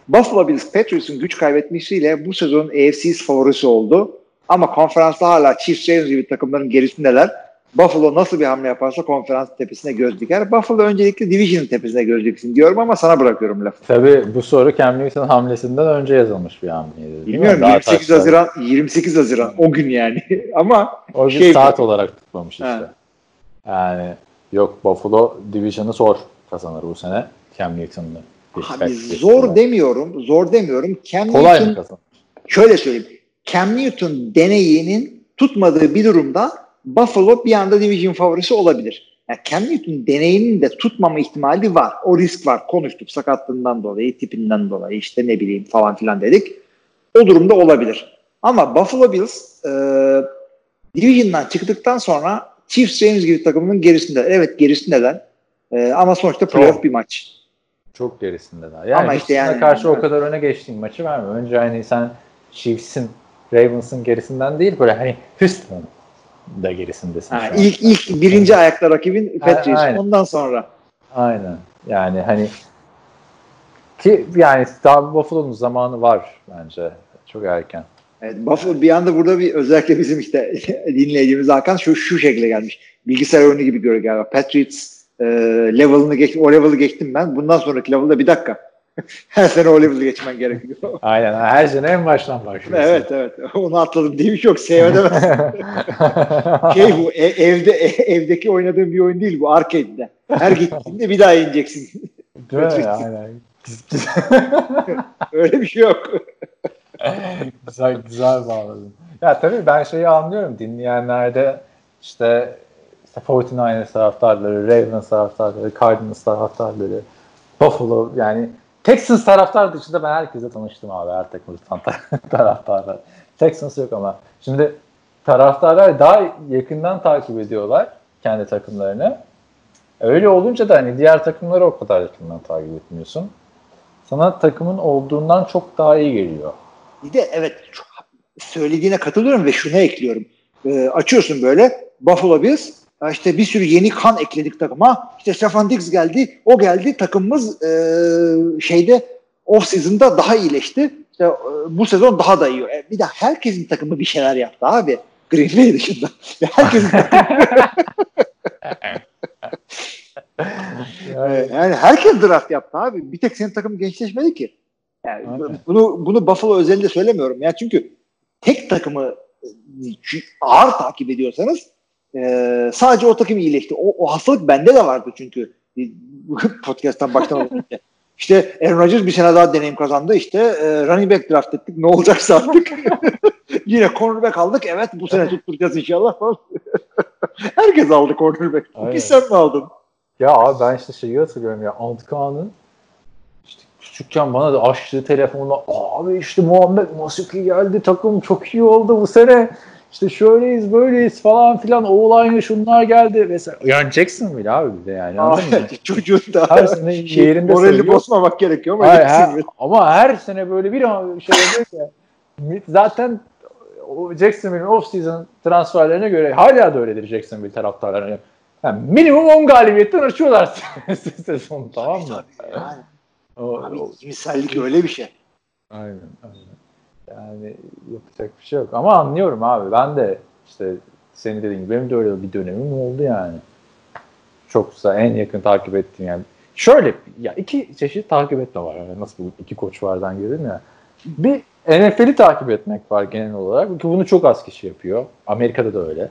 Buffalo Bills Patriots'un güç kaybetmesiyle bu sezonun AFC favorisi oldu. Ama konferansta hala Chiefs Ravens gibi takımların gerisindeler. Buffalo nasıl bir hamle yaparsa konferans tepesine göz diker. Buffalo öncelikle Division tepesine göz diksin diyorum ama sana bırakıyorum lafı. Tabii bu soru Cam Newton hamlesinden önce yazılmış bir hamleydi. Bilmiyorum Daha 28 taşlar- Haziran 28 Haziran o gün yani. ama O gün şey- saat olarak tutmamış işte. Ha. Yani yok Buffalo Division'ı zor kazanır bu sene. Cam Newton'la. Abi zor demiyorum. Zor demiyorum. Cam Kolay Newton, mı şöyle söyleyeyim. Cam Newton deneyinin tutmadığı bir durumda Buffalo bir anda division favorisi olabilir. Yani Cam Newton deneyinin de tutmama ihtimali var. O risk var. Konuştuk sakatlığından dolayı, tipinden dolayı işte ne bileyim falan filan dedik. O durumda olabilir. Ama Buffalo Bills e, division'dan çıktıktan sonra Chiefs Rams gibi takımının gerisinde. Evet gerisindeler. E, ama sonuçta playoff bir maç. Çok gerisinde daha. Yani Ama işte yani- karşı o kadar öne geçtiğin maçı verme. Önce hani sen Chiefs'in Ravens'ın gerisinden değil böyle hani Houston'ın da gerisindesin. Ha, ilk ilk birinci ayakta rakibin Patriots. Ondan sonra Aynen. Yani hani ki yani daha Buffalo'nun zamanı var bence. Çok erken. evet, Buffalo bir anda burada bir özellikle bizim işte dinleyicimiz Hakan şu şu şekilde gelmiş. Bilgisayar oyunu gibi görüyor galiba. Patriots e, level'ını geç, o level'ı geçtim ben. Bundan sonraki level'da bir dakika. Her sene o level'ı geçmen gerekiyor. Aynen. Her sene en baştan başlıyorsun. evet evet. Onu atladım diye bir şey yok. Seyredemez. şey bu e- evde e- evdeki oynadığın bir oyun değil bu arcade'de. Her gittiğinde bir daha ineceksin. Değil mi? Aynen. Öyle bir şey yok. güzel güzel bağladın. Ya tabii ben şeyi anlıyorum dinleyenlerde işte işte 49ers taraftarları, Ravens taraftarları, Cardinals taraftarları, Buffalo yani Texans taraftar dışında ben herkese tanıştım abi her takım taraftarlar. Texans yok ama şimdi taraftarlar daha yakından takip ediyorlar kendi takımlarını. Öyle olunca da hani diğer takımları o kadar yakından takip etmiyorsun. Sana takımın olduğundan çok daha iyi geliyor. Bir de evet söylediğine katılıyorum ve şunu ekliyorum. Ee, açıyorsun böyle Buffalo Bills işte bir sürü yeni kan ekledik takıma. İşte Stefan Diggs geldi. O geldi. Takımımız e, şeyde off season'da daha iyileşti. İşte, e, bu sezon daha da iyi. E, bir de herkesin takımı bir şeyler yaptı abi. Green Bay dışında. Herkesin takımı, Yani, yani herkes draft yaptı abi. Bir tek senin takım gençleşmedi ki. Yani Aynen. bunu bunu Buffalo özelinde söylemiyorum. Ya çünkü tek takımı e, ağır takip ediyorsanız e, sadece o takım iyileşti. O, o hastalık bende de vardı çünkü podcast'tan başlamadan önce. İşte Aaron Rodgers bir sene daha deneyim kazandı. İşte e, running back draft ettik. Ne olacaksa artık. Yine cornerback aldık. Evet bu sene tutturacağız inşallah. Herkes aldı cornerback. Aynen. Bir sen mi aldın? Ya abi ben işte şeyi hatırlıyorum ya Antkan'ın işte küçükken bana da açtığı telefonla abi işte Muhammed Masuki geldi takım çok iyi oldu bu sene işte şöyleyiz böyleyiz falan filan oğlan şunlar geldi mesela yani Jackson bile abi bir de yani anladın mı? Çocuğun da Her sene yerinde moralini sayıyor. bozmamak gerekiyor ama Hayır, her- ama her sene böyle bir şey oluyor ki zaten o Jacksonville'in off-season transferlerine göre hala da öyledir Jacksonville taraftarları. Yani minimum 10 galibiyetten açıyorlar sezonu tamam mı? Tabii, yani. O, Abi o- misallik öyle bir şey. aynen, aynen. Yani yapacak bir şey yok. Ama anlıyorum abi. Ben de işte senin dediğin gibi benim de öyle bir dönemim oldu yani. Çok güzel. En yakın takip ettiğim yani. Şöyle ya iki çeşit takip etme var. Yani nasıl bu iki koç vardan girdin ya. Bir NFL'i takip etmek var genel olarak. Ki bunu çok az kişi yapıyor. Amerika'da da öyle.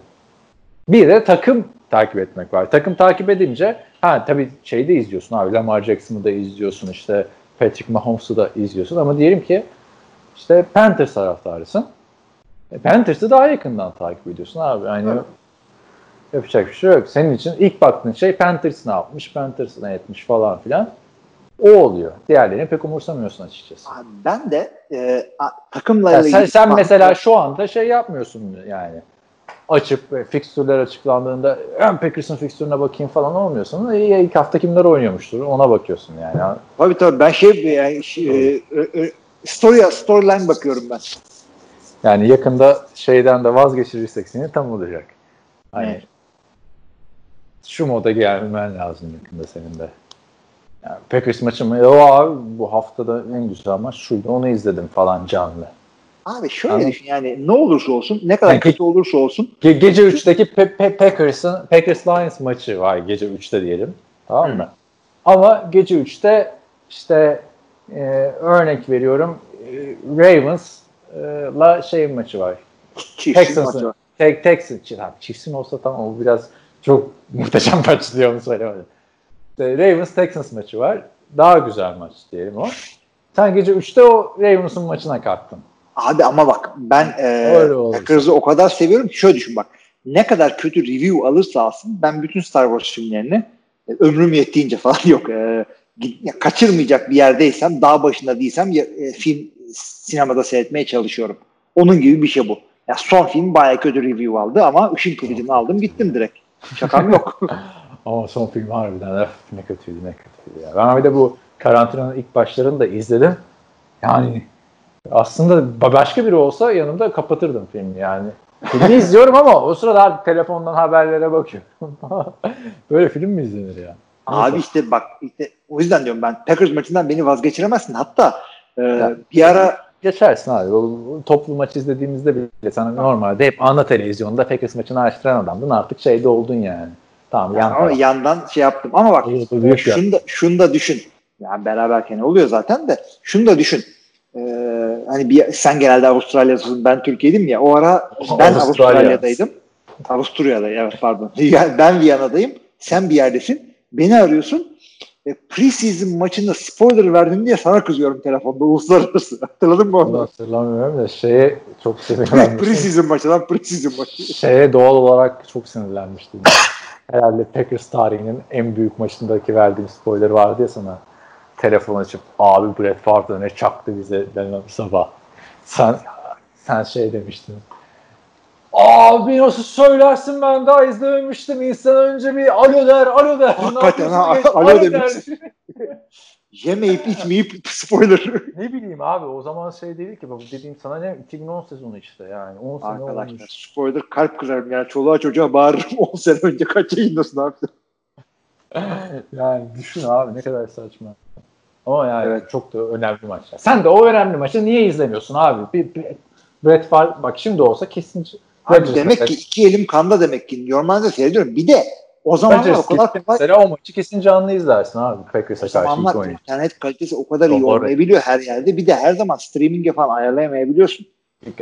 Bir de takım takip etmek var. Takım takip edince ha tabii şeyde izliyorsun abi Lamar Jackson'ı da izliyorsun işte Patrick Mahomes'u da izliyorsun ama diyelim ki işte Panthers taraftarısın. E, Panthers'ı daha yakından takip ediyorsun abi. Yani Evet. yapacak bir şey yok. Senin için ilk baktığın şey Panthers ne yapmış, Panthers ne etmiş falan filan. O oluyor. Diğerlerini pek umursamıyorsun açıkçası. Abi Ben de e, a- takımla Ya ilgili- sen, sen mesela şu anda şey yapmıyorsun yani. Açıp e, fikstürler açıklandığında ön Packers'ın fikstürüne bakayım falan olmuyorsun. E, ilk hafta kimler oynuyormuştur ona bakıyorsun yani. Tabii tabii ben şey yani şey, e, e, e, story storyline bakıyorum ben. Yani yakında şeyden de vazgeçirirsek seni tam olacak. Hani Evet. şu moda gelmen lazım yakında senin de. Yani Packers maçı mı? O abi bu haftada en güzel maç şuydu onu izledim falan canlı. Abi şöyle Anladım. düşün yani ne olursa olsun ne kadar Yani- kötü olursa olsun Ge- gece 3'teki Pe- Pe- Packers'ın Packers Lions maçı var gece 3'te diyelim. Tamam mı? Ama gece 3'te işte e, örnek veriyorum e, Ravens'la şey maçı var. Chiefs'in maçı Texans'ın var. Tek Texas abi Chiefs'in olsa tamam o biraz Çok muhteşem maç diye onu söylemedim. Ravens Texans maçı var. Daha güzel maç diyelim o. Sen gece 3'te o Ravens'ın maçına kalktın. Abi ama bak ben e, Packers'ı o kadar seviyorum ki şöyle düşün bak. Ne kadar kötü review alırsa alsın ben bütün Star Wars filmlerini e, ömrüm yettiğince falan yok. E, ya, kaçırmayacak bir yerdeysem, dağ başında değilsem ya, e, film sinemada seyretmeye çalışıyorum. Onun gibi bir şey bu. Ya son film bayağı kötü review aldı ama ışın kılıcını aldım gittim direkt. Şakam yok. ama son film harbiden ne kötüydü ne kötüydü ya. Ben bir de bu karantinanın ilk başlarını da izledim. Yani aslında başka biri olsa yanımda kapatırdım filmi yani. Filmi izliyorum ama o sırada telefondan haberlere bakıyorum. Böyle film mi izlenir ya? Abi işte bak işte o yüzden diyorum ben Packers maçından beni vazgeçiremezsin. Hatta e, bir ara geçersin abi. O, toplu maç izlediğimizde bile sana normalde hep ana televizyonda Packers maçını açtıran adamdın. Artık şeyde oldun yani. Tamam yan ama yandan şey yaptım. Ama bak şunu da, şunu da düşün. Yani beraberken oluyor zaten de. Şunu da düşün. Ee, hani bir, sen genelde Avustralya'dasın ben Türkiye'dim ya o ara ben Avustralya. Avustralya'daydım. Avusturya'da evet pardon. ben Viyana'dayım. Sen bir yerdesin. Beni arıyorsun. E, preseason maçında spoiler verdin diye sana kızıyorum telefonda uluslararası. Hatırladın mı onu? Hatırlamıyorum da şeye çok sinirlenmiştim. preseason maçı lan preseason maçı. Şeye doğal olarak çok sinirlenmiştim. Herhalde Packers tarihinin en büyük maçındaki verdiğim spoiler vardı ya sana telefon açıp abi Brett Favre ne çaktı bize denen sabah. Sen sen şey demiştin. Abi nasıl söylersin ben daha izlememiştim. İnsan önce bir alo der, alo der. Hakikaten ha, alo, alo demişsin. Yemeyip içmeyip spoiler. ne bileyim abi o zaman şey değil ki bu dediğim sana ne 2010 sezonu işte yani 10 sene Arkadaşlar olmuş. spoiler kalp kırarım yani çoluğa çocuğa bağırırım 10 sene önce kaç yayındasın abi. yani düşün abi ne kadar saçma. Ama yani evet. çok da önemli maçlar. Sen de o önemli maçı niye izlemiyorsun abi? Bir, bir Brett Favre bak şimdi olsa kesin Abi demek ki iki elim kanda demek ki. Normalde seyrediyorum. Bir de o zaman o kadar kolay. Mesela o maçı kesin canlı izlersin abi. Packers'a karşı ilk oyun. internet kalitesi o kadar iyi olmayabiliyor her yerde. Bir de her zaman streaming'e falan ayarlayamayabiliyorsun.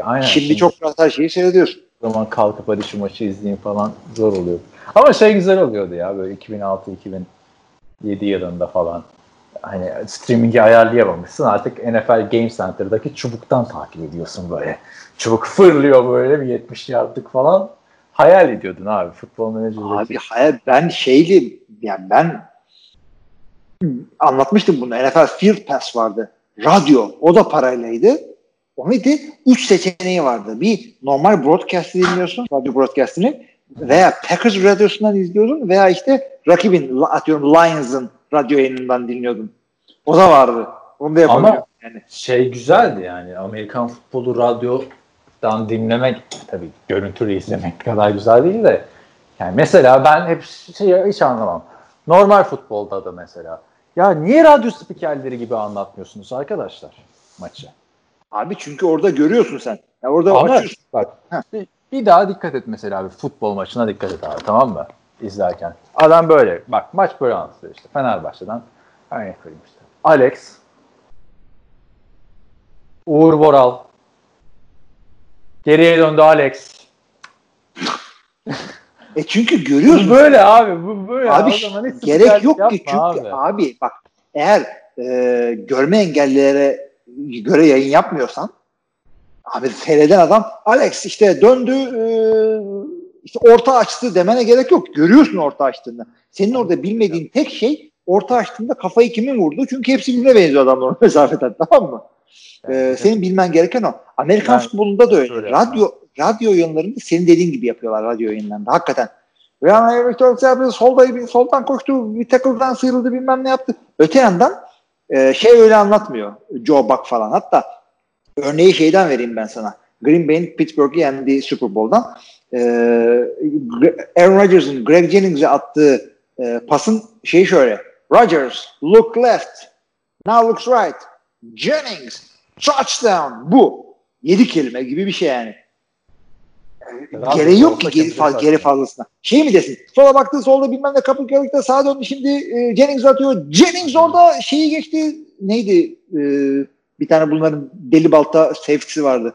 Aynen. Şimdi, şimdi çok rahat her şeyi seyrediyorsun. O zaman kalkıp hadi şu maçı izleyeyim falan zor oluyor. Ama şey güzel oluyordu ya böyle 2006-2007 yılında falan hani streaming'i ayarlayamamışsın. Artık NFL Game Center'daki çubuktan takip ediyorsun böyle. Çubuk fırlıyor böyle bir 70 yardlık falan. Hayal ediyordun abi futbol menajerdeki. Abi hayal ben şeyli yani ben anlatmıştım bunu. NFL Field Pass vardı. Radyo. O da paraylaydı. O neydi? Üç seçeneği vardı. Bir normal broadcast dinliyorsun. Radyo broadcastini. Veya Packers radyosundan izliyordun. Veya işte rakibin atıyorum Lions'ın radyo yayınından dinliyordum. O da vardı. Onu da yapabiliyorum. Ama yani. şey güzeldi yani. Amerikan futbolu radyodan dinlemek tabii görüntülü izlemek kadar güzel değil de yani mesela ben hep şey hiç anlamam. Normal futbolda da mesela. Ya niye radyo spikerleri gibi anlatmıyorsunuz arkadaşlar maçı? Abi çünkü orada görüyorsun sen. Ya orada Ama açıyorsun. bak bir, bir daha dikkat et mesela bir futbol maçına dikkat et abi tamam mı? İzlerken. Adam böyle bak maç böyle anlatıyor işte Fenerbahçe'den örnek vereyim işte. Alex, Uğur Boral, geriye döndü Alex. e çünkü görüyorsun. Bu böyle abi. Bu böyle. Abi gerek yok ki çünkü abi. abi bak eğer e, görme engellilere göre yayın yapmıyorsan abi seyreden adam Alex işte döndü e, işte orta açtı demene gerek yok. Görüyorsun orta açtığını. Senin orada bilmediğin tek şey orta açtığında kafayı kimin vurdu? Çünkü hepsi birbirine benziyor adamlar mesafeden tamam mı? Ee, senin bilmen gereken o. Amerikan yani, futbolunda da öyle. öyle. Radyo radyo oyunlarında senin dediğin gibi yapıyorlar radyo oyunlarında. Hakikaten. Yani Victor solda, soldan koştu, bir tackle'dan sıyrıldı bilmem ne yaptı. Öte yandan e, şey öyle anlatmıyor. Joe Buck falan. Hatta örneği şeyden vereyim ben sana. Green Bay'in Pittsburgh'i yendiği Super Bowl'dan. E, Aaron Rodgers'ın Greg Jennings'e attığı e, pasın şeyi şöyle. Rodgers, look left. Now looks right. Jennings, touchdown. Bu. Yedi kelime gibi bir şey yani. Abi, Gereği yok ki geri, faz, geri fazlasına. Şey mi desin? Sola baktı solda bilmem ne kapı kırıkta sağa döndü şimdi e, Jennings atıyor. Jennings orada şeyi geçti. Neydi? E, bir tane bunların deli balta safety'si vardı.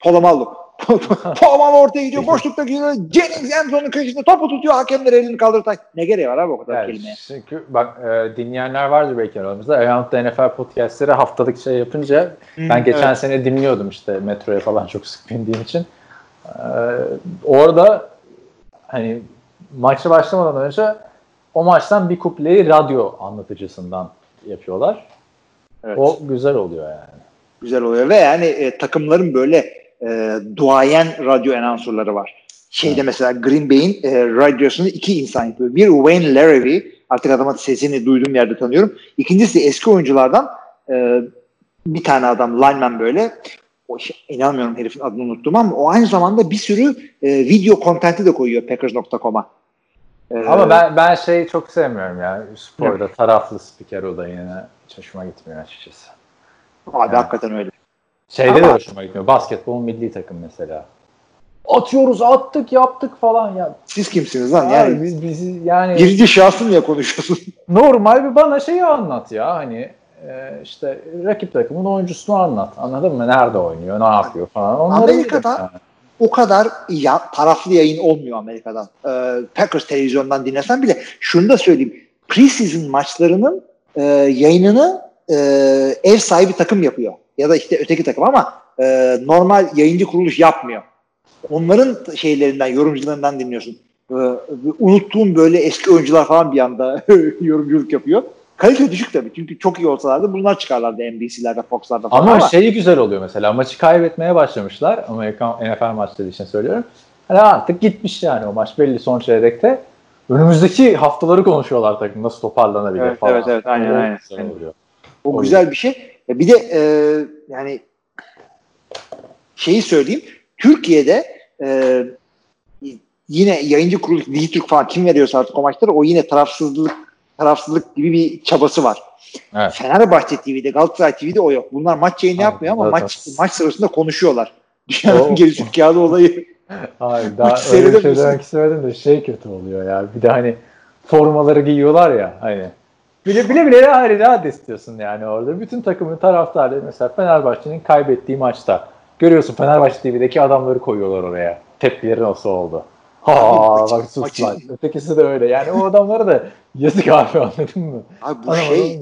Polomallo. Puaman ortaya gidiyor. Boşlukta gidiyor. Jennings Enzo'nun köşesinde topu tutuyor. Hakemler elini kaldırıyor. Ne gereği var abi o kadar Yani kelimeye? çünkü bak e, dinleyenler vardır belki aramızda. Ayağımda NFL podcastleri haftalık şey yapınca ben geçen evet. sene dinliyordum işte metroya falan çok sık bindiğim için. Ee, orada hani maçı başlamadan önce o maçtan bir kupleyi radyo anlatıcısından yapıyorlar. Evet. O güzel oluyor yani. Güzel oluyor ve yani e, takımların böyle e, duayen radyo anonsörleri var. Şeyde Evet. mesela Green Bay'in e, radyosunu iki insan yapıyor. Bir Wayne Larrivee, artık adamın sesini duyduğum yerde tanıyorum. İkincisi eski oyunculardan e, bir tane adam lineman böyle. O, şey- inanmıyorum herifin adını unuttum ama o aynı zamanda bir sürü e, video kontenti de koyuyor Packers.com'a. E, Ama ben ben şeyi çok sevmiyorum ya. Sporda taraflı spiker olayını hiç hoşuma gitmiyor açıkçası. abi yani. hakikaten öyle. Şeyde de Ama- hoşuma gitmiyor. Basketbol milli takım mesela. Atıyoruz, attık, yaptık falan ya. Siz kimsiniz lan? Abi Yani biz bizi yani birinci şahsın diye konuşuyorsun. normal bir bana şeyi anlat ya hani e, işte rakip takımın oyuncusunu anlat. Anladın mı? Nerede oynuyor, ne yapıyor falan. Onları Amerika'da- yani. o kadar ya, taraflı yayın olmuyor Amerika'dan. Ee, Packers televizyondan dinlesen bile şunu da söyleyeyim. Preseason maçlarının e, yayınını e, ev sahibi takım yapıyor. Ya da işte öteki takım ama e, normal yayıncı kuruluş yapmıyor. Onların şeylerinden, yorumcularından dinliyorsun. Ee, unuttuğum böyle eski oyuncular falan bir anda yorumculuk yapıyor. Kalite düşük tabii. Çünkü çok iyi olsalardı bunlar çıkarlardı NBC'lerde, Fox'larda falan Ama, ama, şeyi güzel oluyor mesela. Maçı kaybetmeye başlamışlar. Amerikan NFL maçları için söylüyorum. Hani artık gitmiş yani o maç belli son çeyrekte. Önümüzdeki haftaları konuşuyorlar takım nasıl toparlanabilir Evet, falan. evet, evet, aynen, aynen. O O güzel bir şey. Ya Bir de e, yani şeyi söyleyeyim. Türkiye'de e, yine yayıncı kuruluş Dijitürk falan kim veriyorsa artık o maçları o yine tarafsızlık tarafsızlık gibi bir çabası var. Evet. Fenerbahçe TV'de Galatasaray TV'de o yok. Bunlar maç yayını Abi, yapmıyor ama maç maç sırasında konuşuyorlar. Dünyanın gelişim kağıdı olayı. Hayır daha öyle bir şey demek istemedim de şey kötü oluyor ya. Bir de hani formaları giyiyorlar ya hani. Bile bile bile hayır rahat istiyorsun yani orada. Bütün takımın taraftarları mesela Fenerbahçe'nin kaybettiği maçta görüyorsun Fenerbahçe TV'deki adamları koyuyorlar oraya. Tepkileri nasıl oldu? Ha bak sus lan. Ötekisi de öyle. Yani o adamlara da yazık abi anladın mı? Abi bu Anlamadım şey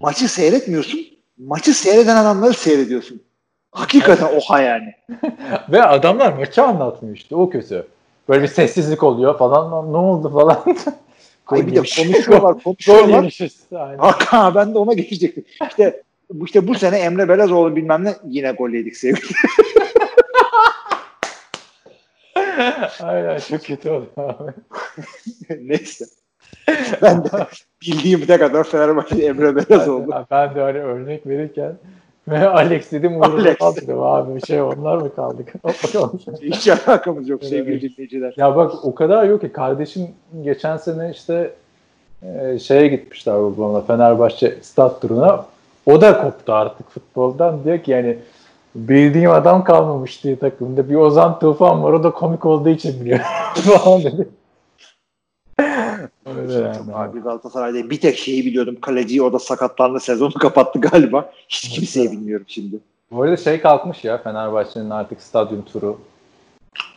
maçı seyretmiyorsun. Maçı seyreden adamları seyrediyorsun. Hakikaten oha yani. Ve adamlar maçı anlatmıyor işte o kötü. Böyle bir sessizlik oluyor falan. Lan Ne oldu falan. Ay bir de konuşuyorlar, konuşuyorlar. Hakan ben de ona geçecektim. İşte bu işte bu sene Emre Belezoğlu bilmem ne yine gol yedik sevgili. Aynen çok kötü oldu abi. Neyse. Ben de bildiğim tek adam Fenerbahçe Emre Belezoğlu. Ben, ben de hani örnek verirken ve Alex dedim. Uğur'da kaldı abi şey onlar mı kaldık? Hiç alakamız yok sevgili dinleyiciler. ya bak o kadar yok ki kardeşim geçen sene işte e, şeye gitmişler babamla Fenerbahçe stat turuna. O da koptu artık futboldan diyor ki yani bildiğim adam kalmamış diye takımda. Bir Ozan Tufan var o da komik olduğu için biliyor falan dedi. Öyle yani. Abi Galatasaray'da bir tek şeyi biliyordum. Kaleci o da sakatlandı sezonu kapattı galiba. Hiç kimseyi bilmiyorum şimdi. Bu arada şey kalkmış ya Fenerbahçe'nin artık stadyum turu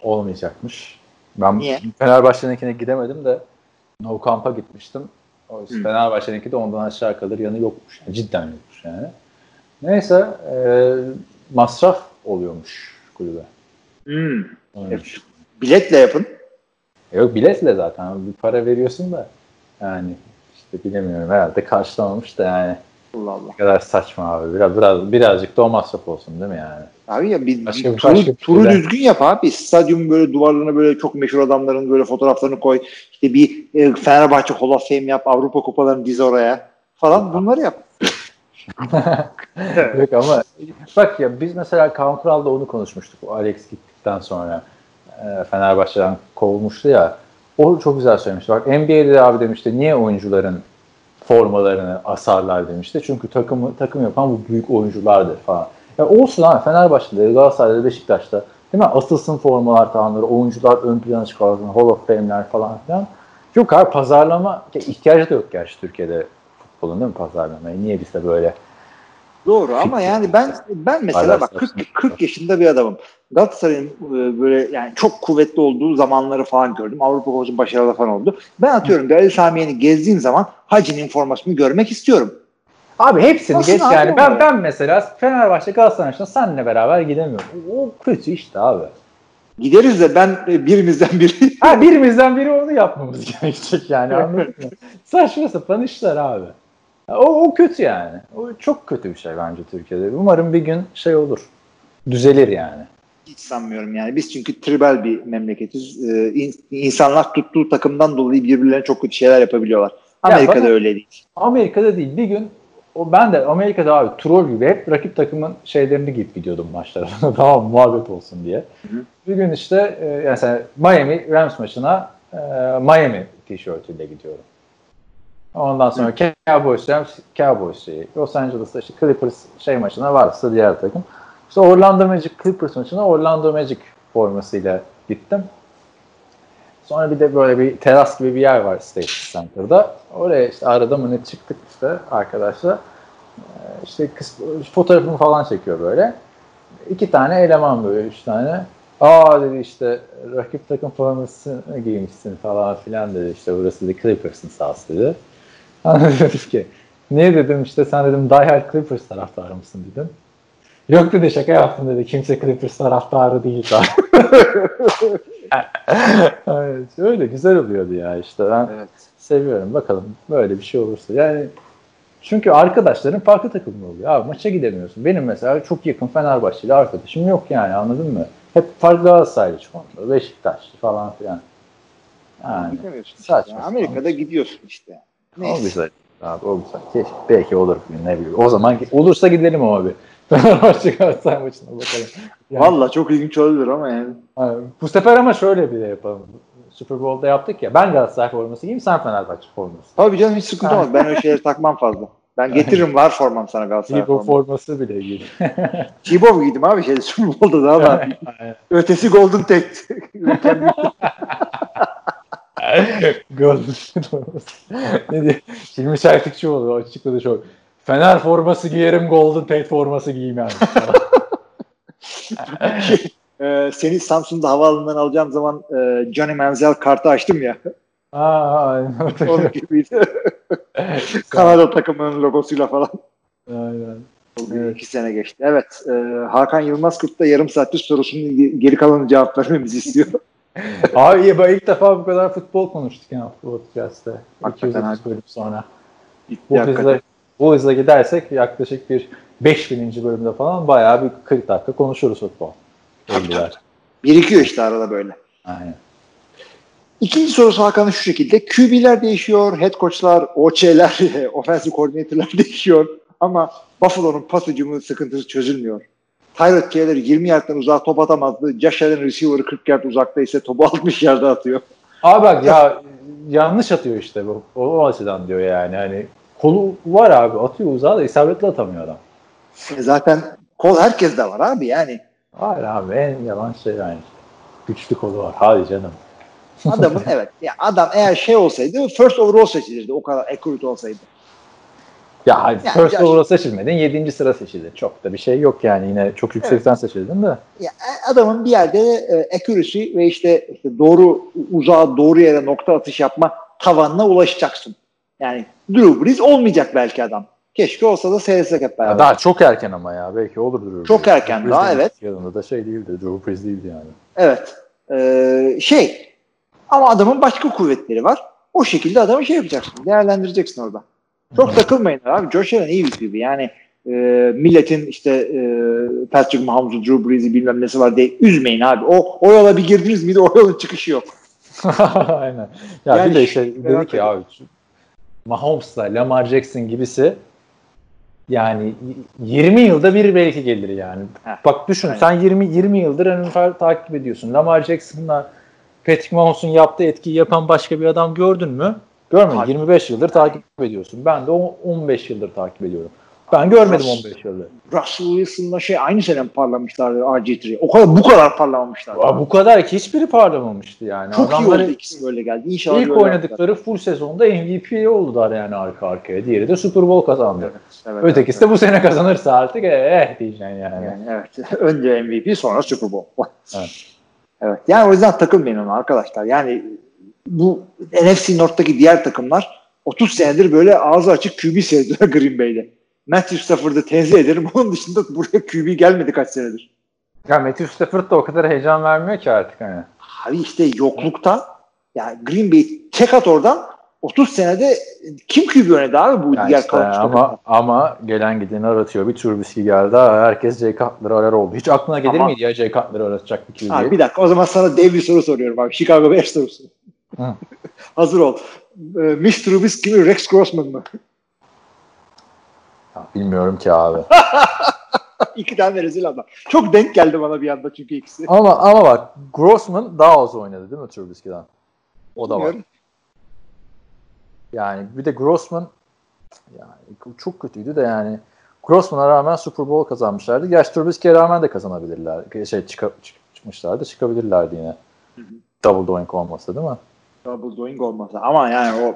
olmayacakmış. Ben Niye? Fenerbahçe'ninkine gidemedim de No Camp'a gitmiştim. O Hı. Fenerbahçe'ninki de ondan aşağı kalır yanı yokmuş. Yani cidden yokmuş yani. Neyse e, masraf oluyormuş kulübe. Hmm. Öyleymiş. Biletle yapın. Yok biletle zaten bir para veriyorsun da yani işte bilemiyorum herhalde karşılamamış da yani Allah Allah. ne kadar saçma abi. Biraz, biraz birazcık da o masraf olsun değil mi yani? Abi ya bir, Başka bir turu, başka bir turu düzgün yap abi. Stadyum böyle duvarlarına böyle çok meşhur adamların böyle fotoğraflarını koy. İşte bir e, Fenerbahçe Hall of Fame yap. Avrupa kupalarını diz oraya falan bunları yap. Yok ama bak ya biz mesela Kaan Kural'da onu konuşmuştuk. O Alex gittikten sonra Fenerbahçe'den kovulmuştu ya. O çok güzel söylemişti. Bak NBA'de de abi demişti niye oyuncuların formalarını asarlar demişti. Çünkü takımı takım yapan bu büyük oyunculardır falan. Ya olsun abi Fenerbahçe'de, Galatasaray'da, Beşiktaş'ta değil mi? Asılsın formalar tamamları, oyuncular ön plana çıkarsın, Hall of Fame'ler falan filan. Yok abi pazarlama ya ihtiyacı da yok gerçi Türkiye'de futbolun değil mi pazarlamaya? Niye bizde böyle Doğru ama yani ben ben mesela bak 40, 40 yaşında bir adamım. Galatasaray'ın e, böyle yani çok kuvvetli olduğu zamanları falan gördüm. Avrupa Kupası başarılı falan oldu. Ben atıyorum bir Ali Samiye'ni gezdiğim zaman Hacı'nin formasını görmek istiyorum. Abi hepsini Nasıl geç abi yani. Ben ben mesela Fenerbahçe Galatasaray maçına seninle beraber gidemiyorum. O kötü işte abi. Gideriz de ben e, birimizden biri. Ha birimizden biri onu yapmamız gerekecek yani anladın mı? Saçma sapan işler abi. O, o kötü yani. O çok kötü bir şey bence Türkiye'de. Umarım bir gün şey olur. Düzelir yani. Hiç sanmıyorum yani. Biz çünkü tribal bir memleketiz. Ee, in- insanlar tuttuğu takımdan dolayı birbirlerine çok kötü şeyler yapabiliyorlar. Amerika'da bana- öyle değil. Amerika'da değil. Bir gün o ben de Amerika'da abi troll gibi hep rakip takımın şeylerini giyip gidiyordum maçlara. tamam muhabbet olsun diye. hı. Bir gün işte e, yani Miami Rams maçına e, Miami tişörtüyle gidiyorum. Ondan sonra Cowboys Rams Cowboys şeyi. Los Angeles'ta işte Clippers şey maçına varsa diğer takım. İşte Orlando Magic Clippers maçına Orlando Magic formasıyla gittim. Sonra bir de böyle bir teras gibi bir yer var State Center'da. Oraya işte arada mı ne çıktık işte arkadaşlar. Ee, İşte kız, fotoğrafımı falan çekiyor böyle. İki tane eleman böyle, üç tane. Aa dedi işte rakip takım formasını giymişsin falan filan dedi. İşte burası da Clippers'ın sahası dedi. Dedim ki niye dedim işte sen dedim Die Hard Clippers taraftarı mısın dedim. Yok dedi şaka yaptım dedi. Kimse Clippers taraftarı değil daha. evet, öyle güzel oluyordu ya işte. Ben Evet. seviyorum. Bakalım böyle bir şey olursa. Yani çünkü arkadaşların farklı takımlı oluyor. Abi maça gidemiyorsun. Benim mesela çok yakın Fenerbahçeli arkadaşım yok yani anladın mı? Hep farklı Galatasaraylı çoğunluğu. Beşiktaşlı falan filan. Yani saçma Yani Amerika'da gidiyorsun işte. Neyse. güzel. Abi o güzel. Keşke, belki olur ne bileyim. O zaman olursa gidelim ama bir. Fenerbahçe Galatasaray maçına bakalım. Yani- Valla çok ilginç olabilir ama yani. Bu sefer ama şöyle bir de yapalım. Super Bowl'da yaptık ya. Ben Galatasaray forması giyeyim, sen Fenerbahçe forması. Tabii canım hiç sıkıntı olmaz. Ben öyle şeyleri takmam fazla. Ben getiririm var formam sana Galatasaray Libo forması. forması bile giyin. T-Bow giydim abi şeyde Super Bowl'da da ama ötesi Golden Tate. Forması. ne diyor? Hilmi Çeltikçioğlu açıkladı çok. Fener forması giyerim, Golden Tate forması giymem. Ee, seni Samsun'da havaalanından alacağım zaman e, Johnny Manziel kartı açtım ya. Aa, aynen. Onun gibiydi. Kanada takımının logosuyla falan. aynen. Evet. İki sene geçti. Evet. E, Hakan Yılmaz Kurt da yarım saattir sorusunun geri kalanı cevap vermemizi istiyor. Abi iyi, ben ilk defa bu kadar futbol konuştuk ya bu podcast'te. Hakikaten 230 bölüm sonra. Bu hızla, bu hızla gidersek yaklaşık bir 5000. bölümde falan bayağı bir 40 dakika konuşuruz futbol. Tabii, Belliler. Birikiyor işte arada böyle. Aynen. İkinci sorusu Hakan'ın şu şekilde. QB'ler değişiyor, head coach'lar, OC'ler, offensive coordinator'lar değişiyor. Ama Buffalo'nun pas hücumu sıkıntısı çözülmüyor. Tyrod Taylor 20 yardtan uzağa top atamazdı. Josh Allen receiver'ı 40 yard uzakta ise topu 60 yarda atıyor. Abi bak ya yanlış atıyor işte bu. O, o açıdan diyor yani. Hani kolu var abi atıyor uzağa da isabetli atamıyor adam. E Zaten kol herkes de var abi yani. Hayır abi en yalan şey yani. Güçlü kolu var. Hadi canım. Adamın evet. Ya adam eğer şey olsaydı first overall seçilirdi. O kadar accurate olsaydı. Ya hadi Yani first overall seçilmedin. 7. sıra seçildin. Çok da bir şey yok yani. Yine çok yüksekten seçildin de. Ya e, adamın bir yerde e, accuracy ve işte, işte doğru uzağa doğru yere nokta atış yapma tavanına ulaşacaksın. Yani Drew Brees olmayacak belki adam. Keşke olsa da seyretsek hep Ya beraber. daha çok erken ama ya. Belki olur Drew Çok Brees. erken Drew daha, evet. Yanında da şey değildi. Drew Brees değildi yani. Evet. Ee, şey ama adamın başka kuvvetleri var. O şekilde adamı şey yapacaksın. Değerlendireceksin orada. Çok takılmayın abi. Josh Allen iyi bir gibi. Yani e, milletin işte e, Patrick Mahomes'u, Drew Brees'i bilmem nesi var diye üzmeyin abi. O, o yola bir girdiniz miydi o yolun çıkışı yok. Aynen. Ya Yani bir de şey dedi ki abi Mahomes'la Lamar Jackson gibisi yani 20 yılda bir belki gelir yani. Heh, Bak düşün aynen. sen 20 20 yıldır NFL takip ediyorsun. Lamar Jackson'la Patrick Mahomes'un yaptığı etkiyi yapan başka bir adam gördün mü? Görmedin. Hayır. 25 yıldır takip ediyorsun. Ben de o 15 yıldır takip ediyorum. Ben görmedim Russ- 15 yılda. Russell Wilson'la şey aynı sene parlamışlardı RG3. O kadar bu kadar parlamamışlardı. Aa, bu kadar ki hiçbiri parlamamıştı yani. Çok iyi Adamları oldu ikisi böyle geldi. İnşallah ilk oynadıkları full sezonda MVP oldular yani arka arkaya. Diğeri de Super Bowl kazandı. yaptılar. Evet, Ötekisi de bu sene kazanırsa artık eh, eh diyeceksin yani. Yani evet. Önce MVP sonra Super Bowl. Evet. evet. Yani o yüzden takılmayın ona arkadaşlar. Yani bu NFC North'taki diğer takımlar 30 senedir böyle ağzı açık QB seyrediyor Green Bay'de. Matthew Stafford'ı tenzih ederim. Onun dışında buraya QB gelmedi kaç senedir. Ya Matthew Stafford da o kadar heyecan vermiyor ki artık hani. Abi işte yoklukta yani Green Bay tek at oradan 30 senede kim QB oynadı abi bu Yani diğer işte ama ama gelen gideni aratıyor. Bir Trubisky geldi. Ha, herkes Jay Cutler'ı arar oldu. Hiç aklına gelir Ama- miydi ya Jay Cutler'ı aratacak bir QB? Bir dakika o zaman sana dev bir soru soruyorum abi. Chicago Bears sorusu. Hı. Hazır ol. Ee, Mitch Trubisky mi Rex Grossman mı? Ya, bilmiyorum ki abi. İki tane rezil adam. Çok denk geldi bana bir anda çünkü ikisi. ama ama bak Grossman daha az oynadı değil mi Trubisky'den? O da var. Yani bir de Grossman yani çok kötüydü de yani Grossman'a rağmen Super Bowl kazanmışlardı. Gerçi Trubisky'ye rağmen de kazanabilirler. Şey çık- çıkmışlardı. Çıkabilirlerdi yine. Double doink olmasa değil mi? Double doing olmasa. Ama yani o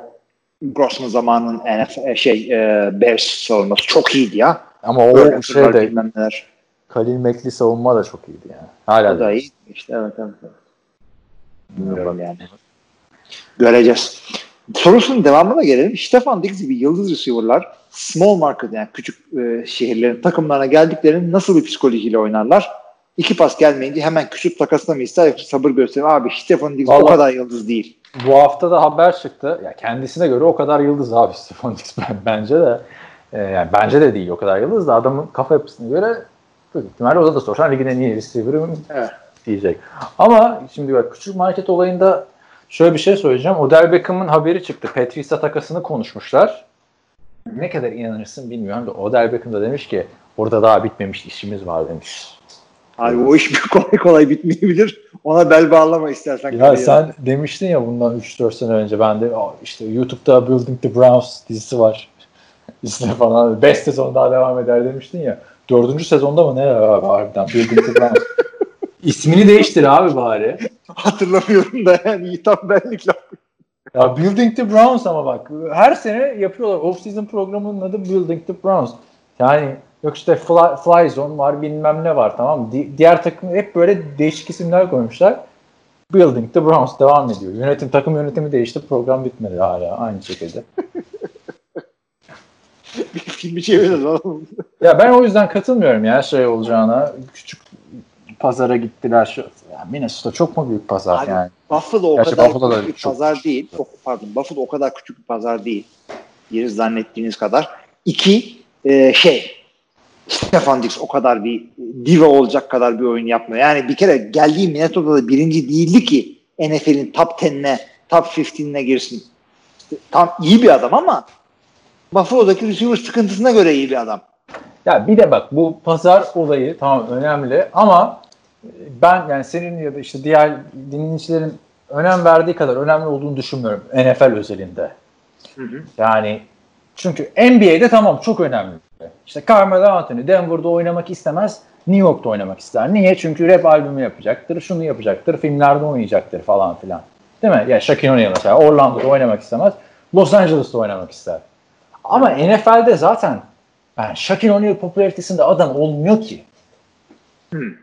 Grossman zamanının NFL, şey e, Bears savunması çok iyiydi ya. Ama o Böyle şey de bilmem neler. Kalil Mekli savunma da çok iyiydi yani. Hala O da. da iyi. İşte evet evet. evet. Bilmiyorum yani. Göreceğiz. Sorusunun devamına gelelim. Stefan Diggs gibi yıldız receiver'lar small market yani küçük e, şehirlerin takımlarına geldiklerinde nasıl bir psikolojiyle oynarlar? İki pas gelmeyince hemen küçük takasına mı ister yoksa sabır gösterir? Abi Stefan Diggs o Vallahi- kadar yıldız değil. Bu hafta da haber çıktı. Ya kendisine göre o kadar yıldız abi Stefan Diggs ben, bence de. e, yani bence de değil o kadar yıldız da adamın kafa yapısına göre büyük ihtimalle o da sorsan ligin en iyi receiver'ı Evet. diyecek. Ama şimdi bak küçük market olayında şöyle bir şey söyleyeceğim. Odell Beckham'ın haberi çıktı. Patrice'la takasını konuşmuşlar. Ne kadar inanırsın bilmiyorum da Odell Beckham da demiş ki orada daha bitmemiş işimiz var demiş. Abi o iş bir kolay kolay bitmeyebilir. Ona bel bağlama istersen. Ya kariyerine. sen demiştin ya bundan 3-4 sene önce ben de "Aa, işte YouTube'da Building the Browns dizisi var. İşte falan 5 sezon daha devam eder demiştin ya. Dördüncü sezonda mı ne abi harbiden Building the Browns. İsmini değiştir abi bari. Hatırlamıyorum da yani iyi tam benlik laf. Ya Building the Browns ama bak her sene yapıyorlar. Off season programının adı Building the Browns. Yani yok işte Fly, Fly Zone var bilmem ne var tamam mı? Di- diğer takım hep böyle değişik isimler koymuşlar. Building the Browns devam ediyor. Yönetim takım yönetimi değişti. Program bitmedi hala aynı şekilde. Bir filmi çeviririz oğlum. ya ben o yüzden katılmıyorum ya şey olacağına. Küçük pazara gittiler. Şu, ya Minnesota çok mu büyük pazar Abi, yani? Buffalo o Gerçi kadar Buffalo küçük bir çok- pazar değil. Çok, pardon Buffalo o kadar küçük bir pazar değil. Yeri zannettiğiniz kadar. İki e, şey Stefan Diggs o kadar bir diva olacak kadar bir oyun yapmıyor. Yani bir kere geldiği Minnesota'da birinci değildi ki NFL'in top 10'ine top 15'ine girsin. İşte tam iyi bir adam ama Buffalo'daki receiver sıkıntısına göre iyi bir adam. Ya bir de bak bu pazar olayı tamam önemli ama ben yani senin ya da işte diğer dinleyicilerin önem verdiği kadar önemli olduğunu düşünmüyorum NFL özelinde. Hı hı. Yani çünkü NBA'de tamam çok önemli. İşte Carmelo Anthony Denver'da oynamak istemez, New York'ta oynamak ister. Niye? Çünkü rap albümü yapacaktır, şunu yapacaktır, filmlerde oynayacaktır falan filan. Değil mi? Ya Shaquille O'Neal mesela Orlando'da oynamak istemez, Los Angeles'ta oynamak ister. Ama NFL'de zaten yani Shaquille O'Neal popülaritesinde adam olmuyor ki. Hmm.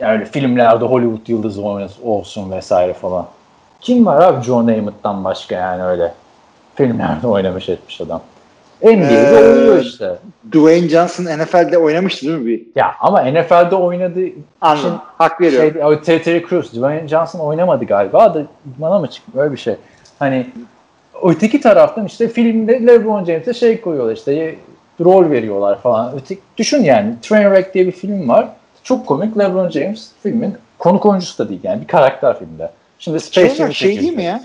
Yani öyle filmlerde Hollywood yıldızı olsun vesaire falan. Kim var abi John Namath'tan başka yani öyle filmlerde oynamış etmiş adam. NBA'de Ee, oynuyor işte. Dwayne Johnson NFL'de oynamıştı değil mi bir? Ya ama NFL'de oynadığı Anladım. için Hak veriyorum. şey, Terry Crews, Dwayne Johnson oynamadı galiba da bana mı çıktı öyle bir şey. Hani öteki taraftan işte filmde LeBron James'e şey koyuyorlar işte rol veriyorlar falan. Öteki, düşün yani Trainwreck diye bir film var. Çok komik LeBron James filmin konuk oyuncusu da değil yani bir karakter filmde. Şimdi Space şey, Jam var, şey değil mi ya?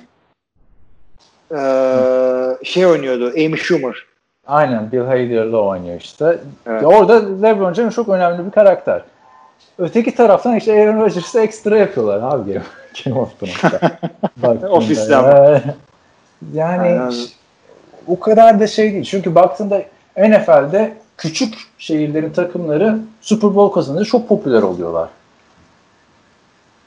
Ee, şey oynuyordu Amy Schumer. Aynen Bill Hader'da oynuyor işte. Evet. Ya Orada LeBron James çok önemli bir karakter. Öteki taraftan işte Aaron Rodgers'ı ekstra yapıyorlar abi Game, Game of Thrones'ta. Baktığında. Ofiste ama. Ee, Yani Aynen. o kadar da şey değil. Çünkü baktığında NFL'de küçük şehirlerin takımları Super Bowl kazanınca çok popüler oluyorlar.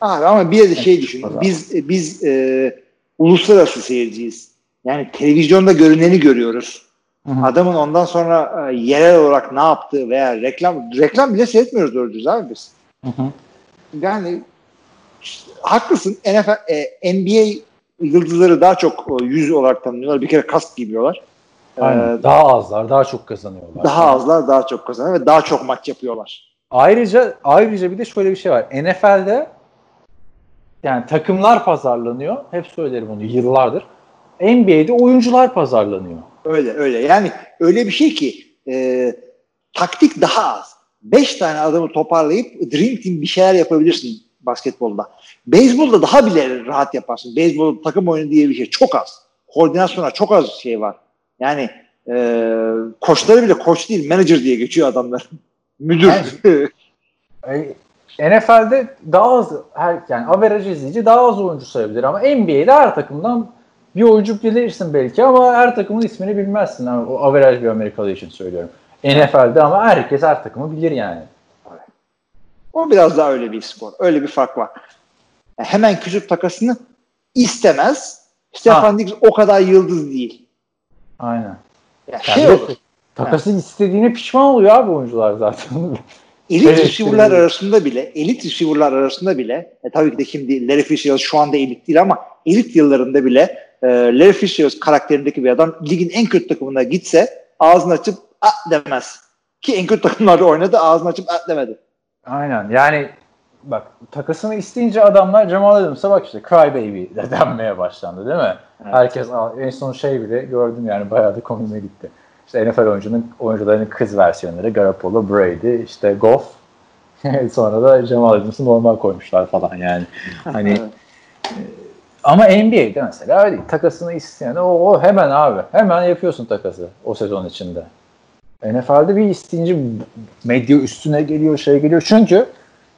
Abi ama bir de şey düşün. Biz biz e, uluslararası seyirciyiz. Yani televizyonda görüneni görüyoruz. Hı-hı. Adamın ondan sonra e, yerel olarak ne yaptığı veya reklam reklam bile seyretmiyoruz doğru düz abi biz. Hı-hı. Yani işte, haklısın. NFL, e, NBA yıldızları daha çok e, yüz olarak tanınıyorlar. Bir kere kask giymiyorlar. Aynen. Ee, daha azlar, daha çok kazanıyorlar. Daha azlar, daha çok kazanıyor ve daha çok maç yapıyorlar. Ayrıca ayrıca bir de şöyle bir şey var. NFL'de yani takımlar pazarlanıyor. Hep söylerim onu yıllardır. NBA'de oyuncular pazarlanıyor. Öyle öyle. Yani öyle bir şey ki e, taktik daha az. Beş tane adamı toparlayıp Dream Team bir şeyler yapabilirsin basketbolda. Beyzbolda daha bile rahat yaparsın. Beyzbol takım oyunu diye bir şey çok az. Koordinasyona çok az şey var. Yani e, koçları bile koç değil, manager diye geçiyor adamlar. Müdür. Yani, NFL'de daha az her yani average izleyici daha az oyuncu sayabilir ama NBA'de her takımdan bir oyuncu bilirsin belki ama her takımın ismini bilmezsin. Yani o average bir Amerikalı için söylüyorum. NFL'de ama herkes her takımı bilir yani. O biraz daha öyle bir spor. Öyle bir fark var. Yani hemen küçük takasını istemez. Stefan Diggs o kadar yıldız değil. Aynen. Ya şey olur. Takası yani. istediğine pişman oluyor abi oyuncular zaten. Elit evet, receiver'lar arasında bile, elit receiver'lar arasında bile, e, tabii ki de şimdi Larry Fitzgerald şu anda elit değil ama elit yıllarında bile e, Larry Fitzgerald karakterindeki bir adam ligin en kötü takımına gitse ağzını açıp at demez. Ki en kötü takımlarda oynadı ağzını açıp at demedi. Aynen yani bak takasını isteyince adamlar Jamal Adams'a bak işte cry baby denmeye başlandı değil mi? Evet. Herkes en son şey bile gördüm yani bayağı da komime gitti. İşte NFL oyuncunun oyuncularının kız versiyonları Garoppolo, Brady, işte Goff sonra da Jamal Adams'ı normal koymuşlar falan yani. Hani e, ama NBA'de mesela öyle. Takasını isteyen o, o hemen abi. Hemen yapıyorsun takası o sezon içinde. NFL'de bir isteyince medya üstüne geliyor, şey geliyor. Çünkü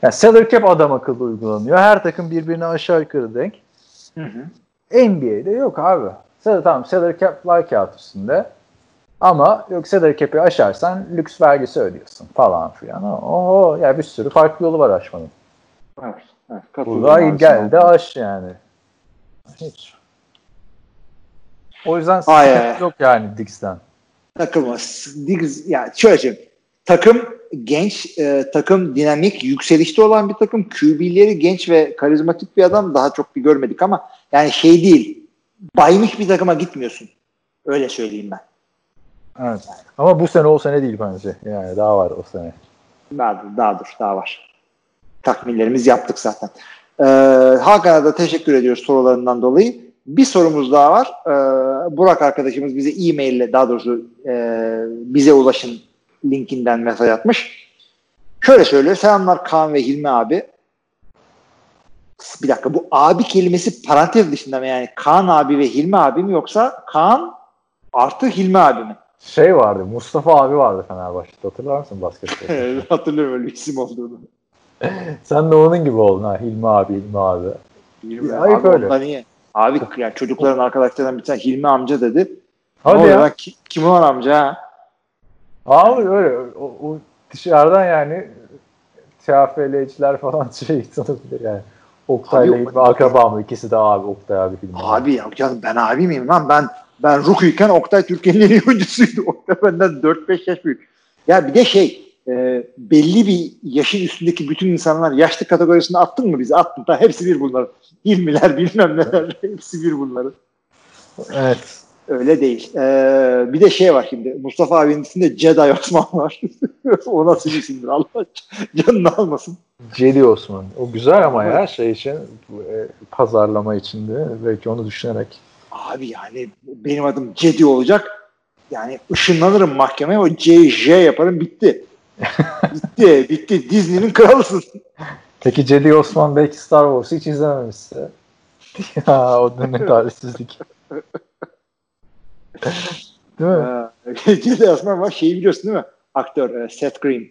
yani salary cap adam akıllı uygulanıyor. Her takım birbirine aşağı yukarı denk. Hı hı. NBA'de yok abi. Tamam salary cap like kağıt üstünde. Ama yok salary cap'i aşarsan lüks vergisi ödüyorsun falan filan. Oho ya yani bir sürü farklı yolu var aşmanın. Evet. evet Burada gel de aş yani. Hiç. O yüzden sıkıntı yok yani Diggs'ten. Takılmaz. Diggs yani şöyle söyleyeyim. Takım genç, e, takım dinamik, yükselişte olan bir takım. QB'leri genç ve karizmatik bir adam daha çok bir görmedik ama yani şey değil. Baymış bir takıma gitmiyorsun. Öyle söyleyeyim ben. Evet. Ama bu sene o sene değil bence. Yani daha var o sene. Daha, daha dur, daha var. Takminlerimizi yaptık zaten. Ee, Hakan'a da teşekkür ediyoruz sorularından dolayı. Bir sorumuz daha var. Ee, Burak arkadaşımız bize e-mail ile daha doğrusu e, bize ulaşın linkinden mesaj atmış. Şöyle söylüyor. Selamlar Kaan ve Hilmi abi. Bir dakika bu abi kelimesi parantez dışında mı yani? Kaan abi ve Hilmi abi mi yoksa Kaan artı Hilmi abi mi? Şey vardı Mustafa abi vardı Fenerbahçe'de hatırlar mısın basketbolda? Hatırlıyorum öyle isim olduğunu. Sen de onun gibi oldun ha Hilmi abi Hilmi abi. Hilmi abi, abi öyle. Niye? Abi yani çocukların arkadaşlarından bir tane Hilmi amca dedi. Hadi ya. Ki, kim olan amca ha? Abi öyle o, o dışarıdan yani TFL'ciler falan şey sanabilir yani. Oktay'la Hilmi akraba mı? İkisi de abi Oktay abi Hilmi. Abi ya canım ben abi miyim lan? Ben ben rookie'yken Oktay Türkiye'nin en iyi oyuncusuydu. Oktay benden 4-5 yaş büyük. Ya bir de şey e, belli bir yaşın üstündeki bütün insanlar yaşlı kategorisine attın mı bizi? Attın. Tamam, hepsi bir bunlar. İlmiler bilmem neler. hepsi bir bunları. Evet. Öyle değil. Ee, bir de şey var şimdi. Mustafa abinin içinde Jedi Osman var. o nasıl bir isimdir Allah canını almasın. Jedi Osman. O güzel ama ya şey için e, pazarlama içinde belki onu düşünerek. Abi yani benim adım Jedi olacak. Yani ışınlanırım mahkemeye o CJ yaparım bitti bitti, bitti. Disney'nin kralısın. Peki Jedi Osman belki Star Wars'ı hiç izlememişse. ya o da ne talihsizlik. değil mi? Jedi Osman var şeyi biliyorsun değil mi? Aktör e, Seth Green.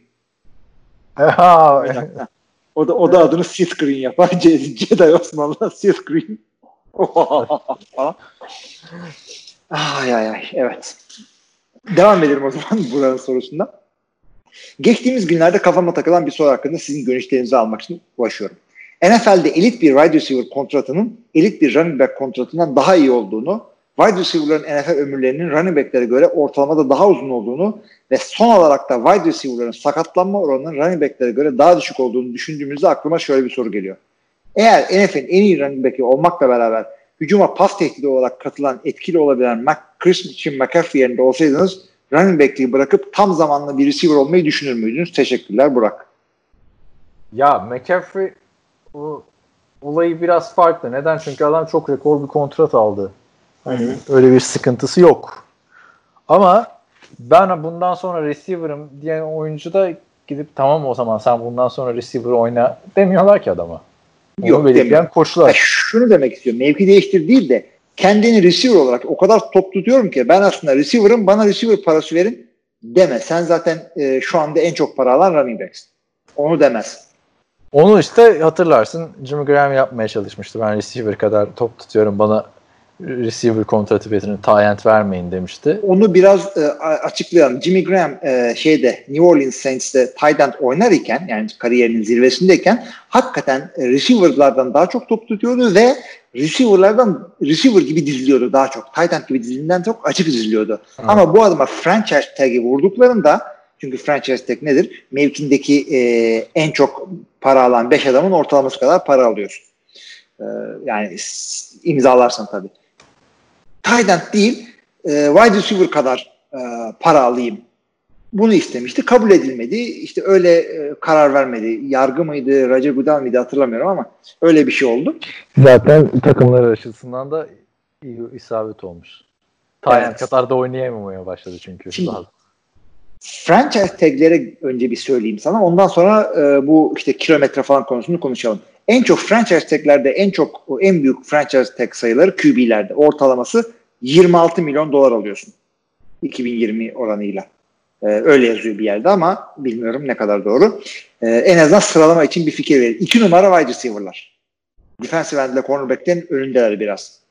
o da o da adını Seth Green yapar. Jedi Osman'la Seth Green. ay ay ay evet. Devam edelim o zaman buranın sorusunda. Geçtiğimiz günlerde kafama takılan bir soru hakkında sizin görüşlerinizi almak için ulaşıyorum. NFL'de elit bir wide receiver kontratının elit bir running back kontratından daha iyi olduğunu, wide receiver'ların NFL ömürlerinin running back'lere göre ortalamada daha uzun olduğunu ve son olarak da wide receiver'ların sakatlanma oranının running back'lere göre daha düşük olduğunu düşündüğümüzde aklıma şöyle bir soru geliyor. Eğer NFL'in en iyi running back'i olmakla beraber hücuma pas tehdidi olarak katılan etkili olabilen Mac, Christian McCaffrey yerinde olsaydınız running back'liği bırakıp tam zamanlı bir receiver olmayı düşünür müydünüz? Teşekkürler Burak. Ya McCaffrey bu olayı biraz farklı. Neden? Çünkü adam çok rekor bir kontrat aldı. Hani öyle bir sıkıntısı yok. Ama ben bundan sonra receiver'ım diyen oyuncu da gidip tamam o zaman sen bundan sonra receiver oyna demiyorlar ki adama. Onu Yok, belirleyen koşullar. Ya şunu demek istiyorum. Mevki değiştir değil de kendini receiver olarak o kadar top tutuyorum ki ben aslında receiver'ım bana receiver parası verin deme. Sen zaten e, şu anda en çok para alan running back'sin. Onu demez. Onu işte hatırlarsın Jimmy Graham yapmaya çalışmıştı. Ben receiver kadar top tutuyorum bana receiver kontratı verin, tie vermeyin demişti. Onu biraz e, açıklayalım. Jimmy Graham e, şeyde New Orleans Saints'te tight end oynar iken yani kariyerinin zirvesindeyken hakikaten e, receiver'lardan daha çok top tutuyordu ve receiver'lardan receiver gibi diziliyordu daha çok. Tight end gibi dizilinden çok açık diziliyordu. Hı. Ama bu adama franchise tag'i vurduklarında çünkü franchise tag nedir? Mevkindeki e, en çok para alan 5 adamın ortalaması kadar para alıyorsun. E, yani imzalarsan tabii. Tight end değil, e, wide receiver kadar e, para alayım. Bunu istemişti. Kabul edilmedi. İşte öyle e, karar vermedi. Yargı mıydı, Roger Goodell mıydı hatırlamıyorum ama öyle bir şey oldu. Zaten takımlar açısından da iyi isabet olmuş. Tayland Evet. Katar'da oynayamamaya başladı çünkü. Şimdi- Daha- franchise tag'lere önce bir söyleyeyim sana. Ondan sonra e, bu işte kilometre falan konusunu konuşalım. En çok franchise tag'lerde en çok en büyük franchise tag sayıları QB'lerde. Ortalaması 26 milyon dolar alıyorsun. 2020 oranıyla. E, öyle yazıyor bir yerde ama bilmiyorum ne kadar doğru. E, en azından sıralama için bir fikir verir. İki numara wide receiver'lar. Defensive end ile cornerback'ten önündeler biraz.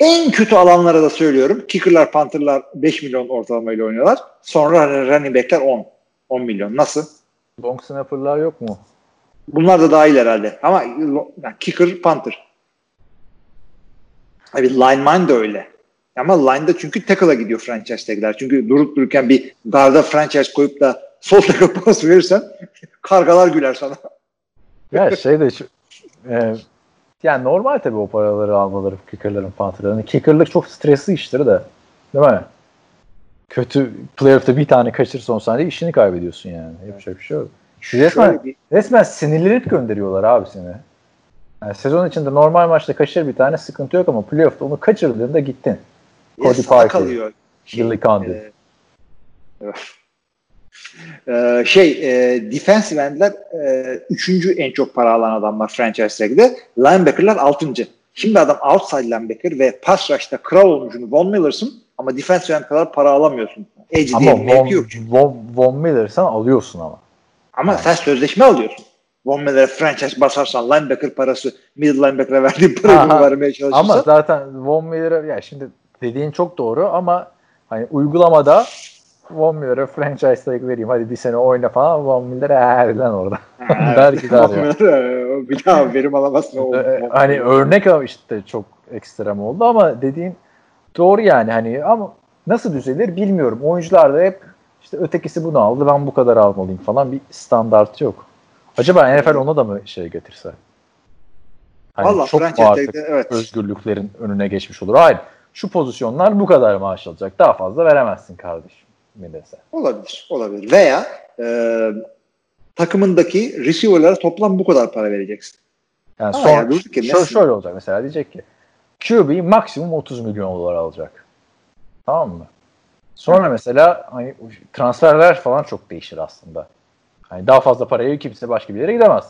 En kötü alanlara da söylüyorum. Kicker'lar, punter'lar 5 milyon ortalamayla oynuyorlar. Sonra running back'ler 10. 10 milyon. Nasıl? Long snapper'lar yok mu? Bunlar da dahil herhalde. Ama yani kicker, punter. Abi lineman da öyle. Ama line'da çünkü tackle'a gidiyor franchise tag'ler. Çünkü durup dururken bir garda franchise koyup da sol tackle pas verirsen kargalar güler sana. Ya şey de şu- e, yani normal tabii o paraları almaları kickerların pantherların. Kickerlık çok stresli iştir de. Değil mi? Kötü playoff'ta bir tane kaçır son saniye işini kaybediyorsun yani. Yapacak bir şey yok. Şu resmen, bir, resmen sinirlenip gönderiyorlar abi seni. Yani sezon içinde normal maçta kaçır bir tane sıkıntı yok ama playoff'ta onu kaçırdığında gittin. Cody Parker, kalıyor. Billy Condon. e, e, şey e, defensive endler e, üçüncü en çok para alan adamlar franchise tag'de. Linebacker'lar altıncı. Şimdi adam outside linebacker ve pass rush'ta kral olmuşsun. Von Miller'sın ama defensive end kadar para alamıyorsun. Edge Ama diye Von, yok. Von, Von Miller sen alıyorsun ama. Ama sen sözleşme alıyorsun. Von Miller'e franchise basarsan linebacker parası middle linebacker'a verdiğin parayı vermeye çalışırsan. Ama zaten Von Miller'a ya şimdi dediğin çok doğru ama hani uygulamada Von Miller'a franchise tag vereyim hadi bir sene oyna falan Von Miller'e eğer lan orada. Der gider ya. Miller, bir daha verim alamazsın. O- o- hani örnek işte çok ekstrem oldu ama dediğin doğru yani hani ama nasıl düzelir bilmiyorum. Oyuncular da hep işte ötekisi bunu aldı ben bu kadar almalıyım falan bir standart yok. Acaba NFL ona da mı şey getirse? Hani Valla çok artık evet. özgürlüklerin önüne geçmiş olur. Hayır. Şu pozisyonlar bu kadar maaş alacak. Daha fazla veremezsin kardeşim. Mi dese. Olabilir, olabilir. Veya e, takımındaki receiver'lara toplam bu kadar para vereceksin. Yani Ama son, yani yere şöyle, nasıl- şöyle olacak mesela diyecek ki QB maksimum 30 milyon dolar alacak. Tamam mı? Sonra mesela hani transferler falan çok değişir aslında. Hani daha fazla paraya kimse başka bir yere gidemez.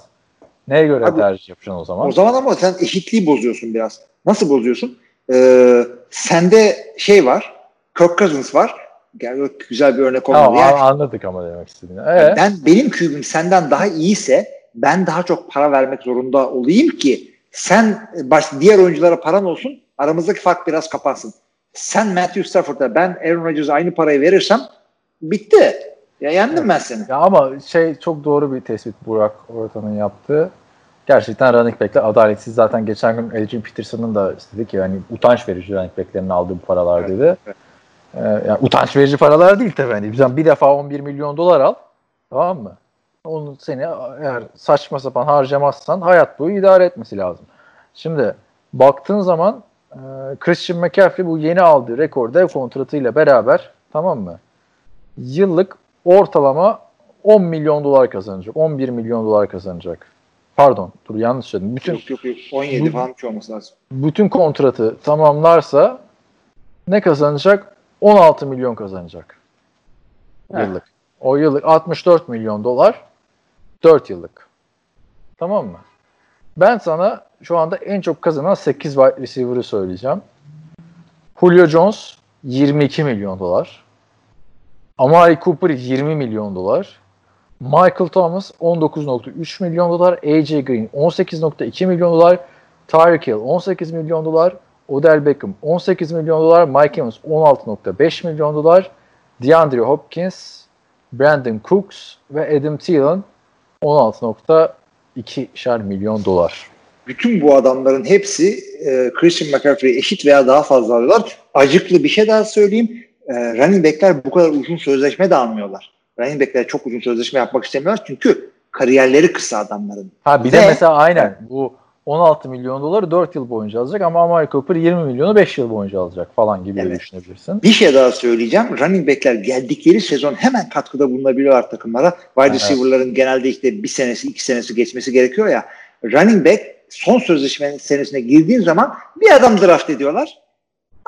Neye göre Abi, tercih yapacaksın o zaman? O zaman ama sen eşitliği bozuyorsun biraz. Nasıl bozuyorsun? Ee, sende şey var, Kirk Cousins var. Gel güzel bir örnek olmalı. tamam Yani anladık ama demek istediğini. Ee, ben benim kübüm senden daha iyiyse ben daha çok para vermek zorunda olayım ki sen baş, diğer oyunculara paran olsun aramızdaki fark biraz kapansın. Sen Matthew Stafford'a ben Aaron Rodgers'a aynı parayı verirsem bitti. Ya yendim ben seni. Ya ama şey çok doğru bir tespit Burak Ortan'ın yaptığı. Gerçekten running back'ler adaletsiz. Zaten geçen gün Adrian Peterson'ın da istedi ki yani utanç verici running back'lerin aldığı bu paralar Evet, dedi. evet. Ee, yani utanç verici paralar değil tabii. Yani bizden bir defa 11 milyon dolar al. Tamam mı? Onu seni eğer saçma sapan harcamazsan hayat boyu idare etmesi lazım. Şimdi baktığın zaman e, Christian McCaffrey bu yeni aldığı rekor dev kontratıyla beraber tamam mı? Yıllık ortalama 10 milyon dolar kazanacak. 11 milyon dolar kazanacak. Pardon dur yanlış söyledim. Bütün Yok yok yok. 17 Bu- falan bir şey olması lazım. bütün kontratı tamamlarsa ne kazanacak? 16 milyon kazanacak. Heh. Yıllık. O yıllık 64 milyon dolar 4 yıllık. Tamam mı? Ben sana şu anda en çok kazanan 8 wide receiver'ı söyleyeceğim. Julio Jones 22 milyon dolar. Amari Cooper 20 milyon dolar. Michael Thomas 19.3 milyon dolar. AJ Green 18.2 milyon dolar. Tyreek Hill 18 milyon dolar. Odell Beckham 18 milyon dolar. Mike Evans 16.5 milyon dolar. DeAndre Hopkins, Brandon Cooks ve Adam Thielen 16.2'şer milyon dolar. Bütün bu adamların hepsi e, Christian McCaffrey'e eşit veya daha fazla alıyorlar. Acıklı bir şey daha söyleyeyim. E, running backler bu kadar uzun sözleşme de almıyorlar. Running backler çok uzun sözleşme yapmak istemiyorlar çünkü kariyerleri kısa adamların. Ha bir Ve- de mesela aynen bu 16 milyon doları 4 yıl boyunca alacak ama Amari Cooper 20 milyonu 5 yıl boyunca alacak falan gibi Evet. düşünebilirsin. Bir şey daha söyleyeceğim. Running backler geldikleri sezon hemen katkıda bulunabiliyorlar takımlara. Wide Evet. receiver'ların genelde işte bir senesi, iki senesi geçmesi gerekiyor ya. Running back son sözleşme senesine girdiğin zaman bir adam draft ediyorlar.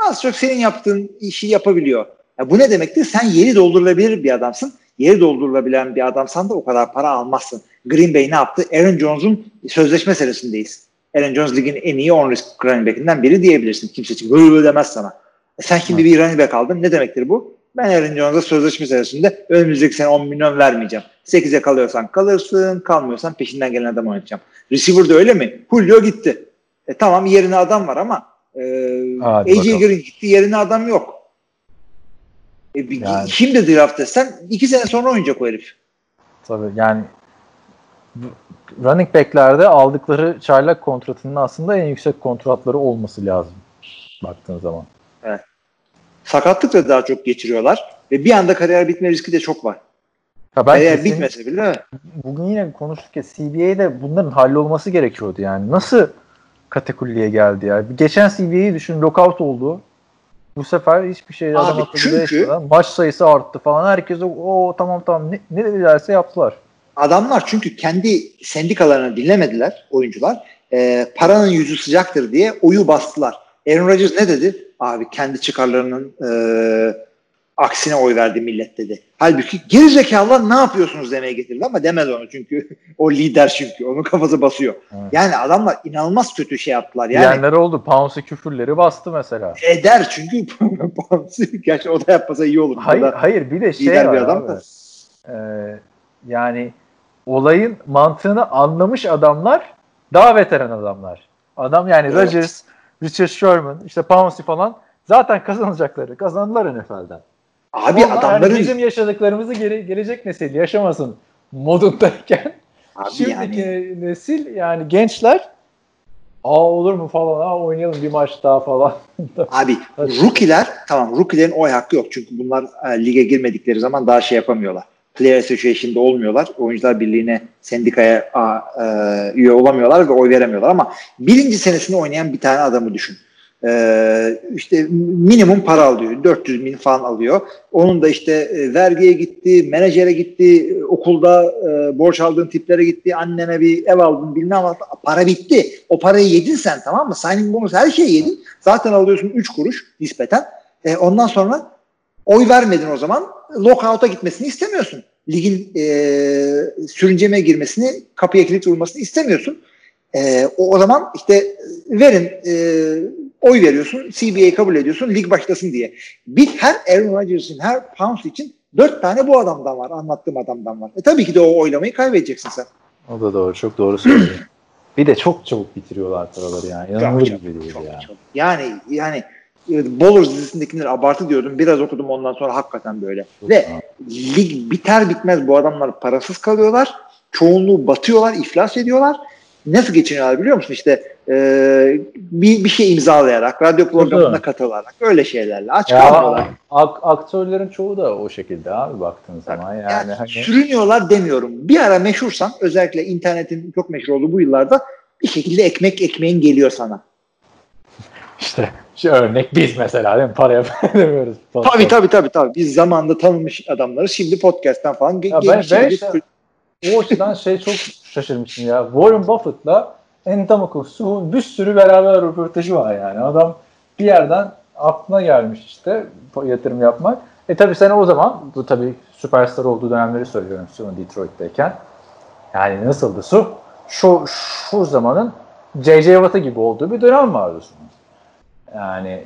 Az çok senin yaptığın işi yapabiliyor. Ya bu ne demektir? Sen yeri doldurulabilir bir adamsın. Yeri doldurulabilen bir adamsan da o kadar para almazsın. Green Bay ne yaptı? Aaron Jones'un sözleşme senesindeyiz. Aaron Jones ligin en iyi 10 risk running back'inden biri diyebilirsin. Kimse için böyle böyle demez sana. E sen şimdi bir running back aldın. Ne demektir bu? Ben Aaron Jones'a sözleşme senesinde önümüzdeki sene 10 milyon vermeyeceğim. 8'e kalıyorsan kalırsın, kalmıyorsan peşinden gelen adam oynatacağım. Receiver de öyle mi? Julio gitti. E tamam yerine adam var ama e, Hadi AJ bakalım. Green gitti yerine adam yok. E, bir, Yani. Şimdi draft etsen iki sene sonra oynayacak o herif. Tabii yani running back'lerde aldıkları çaylak kontratının aslında en yüksek kontratları olması lazım baktığın zaman. Sakatlıkla daha çok geçiriyorlar ve bir anda kariyer bitme riski de çok var. Ha ben Kariyer kesin- bitmese bile bugün yine konuştuk ya CBA'de bunların hallolması gerekiyordu yani. Nasıl katakulliye geldi ya? Geçen CBA'yi düşün lockout oldu. Bu sefer hiçbir şey akıllı çünkü- maç sayısı arttı falan. Herkes o, o tamam tamam ne, ne dedilerse yaptılar. adamlar çünkü kendi sendikalarını dinlemediler oyuncular. Ee, paranın yüzü sıcaktır diye oyu bastılar. Aaron Rodgers ne dedi? Abi kendi çıkarlarının e, aksine oy verdi millet dedi. Halbuki geri zekalılar ne yapıyorsunuz demeye getirdi ama demedi onu çünkü o lider çünkü onun kafası basıyor. Evet. Yani adamlar inanılmaz kötü şey yaptılar. Yani Diyenler oldu. Pounce'ı küfürleri bastı mesela. eder çünkü gerçi o da yapmasa iyi olur. Hayır O da hayır bir de şey lider var bir adam abi. da. Ee, yani olayın mantığını anlamış adamlar daha veteran adamlar. Adam yani Evet. Rodgers, Richard Sherman, işte Pouncey falan zaten kazanacakları. Kazandılar NFL'den. Abi Onlar adamların bizim yaşadıklarımızı geri, gelecek nesil yaşamasın modundayken abi şimdiki yani nesil yani gençler aa olur mu falan aa oynayalım bir maç daha falan. Abi rookie'ler tamam rookie'lerin oy hakkı yok. Çünkü bunlar e, lige girmedikleri zaman daha şey yapamıyorlar. Player Association'da olmuyorlar. Oyuncular Birliği'ne, sendikaya a, e, üye olamıyorlar ve oy veremiyorlar. Ama birinci senesinde oynayan bir tane adamı düşün. E, işte minimum para alıyor. 400 bin falan alıyor. Onun da işte e, vergiye gitti, menajere gitti, okulda e, borç aldığın tiplere gitti, annene bir ev aldın bilmem ama para bitti. O parayı yedin sen tamam mı? Signing bonus her şeyi yedin. Zaten alıyorsun 3 kuruş nispeten. E, ondan sonra oy vermedin o zaman. Lockout'a gitmesini istemiyorsun. Ligin e, sürüncemeye girmesini, kapıya kilit vurmasını istemiyorsun. E, o, o zaman işte verin e, oy veriyorsun, CBA kabul ediyorsun, lig başlasın diye. Bir her Aaron Rodgers'ın, her Pounce için dört tane bu adamdan var, anlattığım adamdan var. E tabii ki de o oylamayı kaybedeceksin sen. O da doğru. Çok doğru söylüyorsun. bir de çok çabuk bitiriyorlar paraları yani. İnanılır Çok, gibi değil çok, ya. çok. Yani yani e, Bowlers dizisindekileri abartı diyordum. Biraz okudum ondan sonra hakikaten böyle. Çok- Ve lig biter bitmez bu adamlar parasız kalıyorlar. Çoğunluğu batıyorlar, iflas ediyorlar. Nasıl geçiniyorlar biliyor musun? İşte e, bir, bir şey imzalayarak, radyo programına katılarak, öyle şeylerle aç Ya, kalmıyorlar. ak- aktörlerin çoğu da o şekilde abi baktığın zaman. Yani, Yani hani sürünüyorlar demiyorum. Bir ara meşhursan özellikle internetin çok meşhur olduğu bu yıllarda bir şekilde ekmek ekmeğin geliyor sana. işte şu örnek biz mesela değil mi? Paraya demiyoruz. Tabii tabii tabii tabii. Biz zamanında tanınmış adamları şimdi podcast'ten falan Ya ben- ben işte- O açıdan şey çok şaşırmıştım ya. Warren Buffett'la Entamako Su'nun bir sürü beraber röportajı var yani. Adam bir yerden aklına gelmiş işte yatırım yapmak. E tabii sen o zaman bu tabii süperstar olduğu dönemleri söylüyorum Su'nun Detroit'teyken. Yani nasıldı Su? Şu, şu zamanın J.J. Watt'a gibi olduğu bir dönem vardı Su'nun. Yani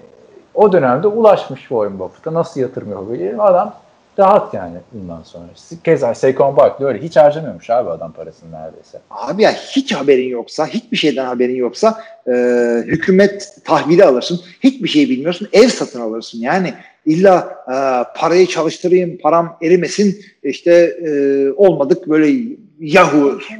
o dönemde ulaşmış Warren Buffett'a nasıl yatırım yapabilir? Adam rahat yani bundan sonra. Keza Saquon Barkley öyle hiç harcamıyormuş abi adam parasını neredeyse. Abi ya hiç haberin yoksa, hiçbir şeyden haberin yoksa e, hükümet tahvili alırsın. Hiçbir şey bilmiyorsun. Ev satın alırsın. Yani illa e, parayı çalıştırayım, param erimesin. İşte e, olmadık böyle Yahoo e,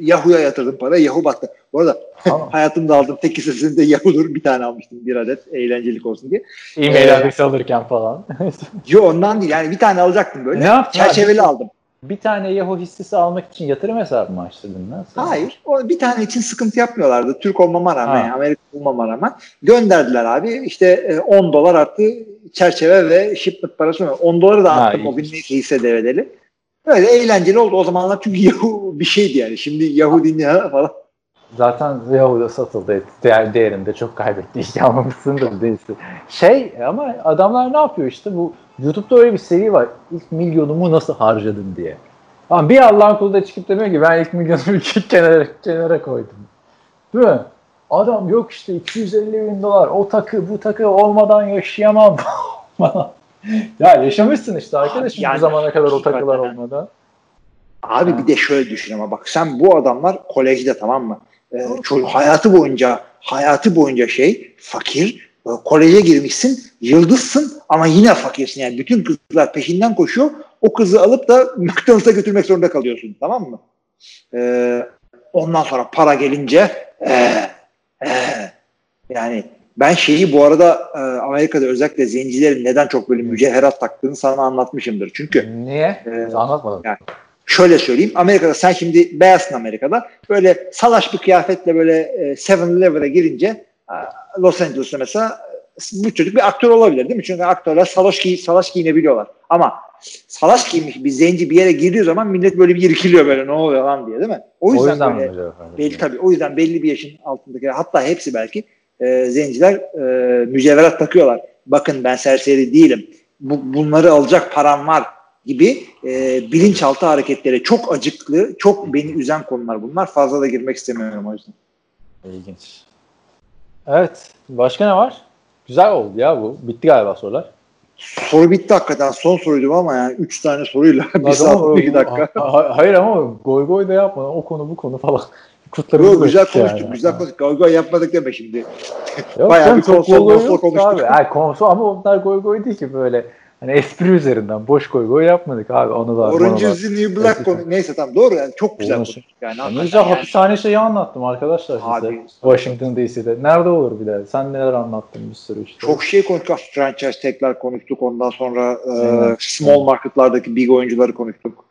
Yahoo'ya yatırdım parayı. Yahoo battı. Bu arada Tamam. hayatımda aldığım tek hissesinde Yahoo'dur. Bir tane almıştım bir adet eğlencelik olsun diye. E-mail Ee, adresi alırken falan. Yo ondan değil. Yani bir tane alacaktım böyle. Ne yaptın Çerçeveli abi? aldım. bir tane Yahoo hissesi almak için yatırım hesabı mı açtırdın sen? Hayır. O bir tane için sıkıntı yapmıyorlardı. Türk olmama rağmen, Ha. Amerika olmama rağmen. Gönderdiler abi. İşte e, 10 dolar arttı çerçeve ve shipment parası. 10 doları da Ha, attım o gün neyse hisse devredeli. Böyle eğlenceli oldu o zamanlar çünkü Yahoo bir şeydi yani. Şimdi Yahoo dinle falan. Zaten Yahoo'da satıldı. Değer, değerinde çok kaybetti. İyi almamışsındır değilse. Şey ama adamlar ne yapıyor işte bu YouTube'da öyle bir seri var. İlk milyonumu nasıl harcadım diye. Ama bir Allah'ın kulu da çıkıp demiyor ki ben ilk milyonumu iki kenara, kenara koydum. Değil mi? Adam yok işte 250 bin dolar o takı bu takı olmadan yaşayamam ya yaşamışsın işte arkadaşım yani bu zamana kadar o takılar olmadan. Abi Ha. bir de şöyle düşün ama bak sen bu adamlar kolejde tamam mı? Ee, ço- hayatı boyunca hayatı boyunca şey fakir e, koleje girmişsin yıldızsın ama yine fakirsin yani bütün kızlar peşinden koşuyor o kızı alıp da McDonald's'a götürmek zorunda kalıyorsun tamam mı? Ee, ondan sonra para gelince ee, ee, yani ben şeyi bu arada e, Amerika'da özellikle zencilerin neden çok böyle mücevherat taktığını sana anlatmışımdır. Çünkü Niye? Ee, Anlatmadım. yani şöyle söyleyeyim. Amerika'da sen şimdi beyazsın Amerika'da. Böyle salaş bir kıyafetle böyle e, 7-Eleven'a girince e, Los Angeles'ta mesela e, bu çocuk bir aktör olabilir değil mi? Çünkü aktörler salaş, giy salaş giyinebiliyorlar. Ama salaş giymiş bir zenci bir yere girdiği zaman millet böyle bir irkiliyor böyle ne oluyor lan diye değil mi? O yüzden, o yüzden böyle belli tabii o yüzden belli bir yaşın altındaki hatta hepsi belki e, zenciler e, mücevherat takıyorlar. Bakın ben serseri değilim. Bu, bunları alacak param var gibi e, bilinçaltı hareketleri çok acıklı, çok beni üzen konular bunlar. Fazla da girmek istemiyorum o yüzden. İlginç. Evet. Başka ne var? Güzel oldu ya bu. Bitti galiba sorular. Soru bitti hakikaten. Son soruydu ama yani 3 tane soruyla bir Ama- saat 12 dakika. Ha- ha- hayır ama goy goy da yapma. O konu bu konu falan. Kutlarımızı Yo, güzel konuştuk, yani. güzel konuştuk. Kavga yapmadık deme şimdi. Yok Bayağı canım, bir konsol goy goy yok konuştuk. Abi. Yani konsol ama onlar goy goy değil ki böyle. Hani espri üzerinden boş goy goy yapmadık abi. Onu da. Orange is the New Black konu. Neyse tamam doğru yani çok güzel Orange- konuştuk. Yani, Ya Ne hakikaten güzel yani. hapishane şeyi anlattım arkadaşlar size. Abi. Washington DC'de. Nerede olur bir de? Sen neler anlattın bir sürü işte. Çok şey konuştuk. Franchise tekrar konuştuk. Ondan sonra e, small marketlardaki big oyuncuları konuştuk.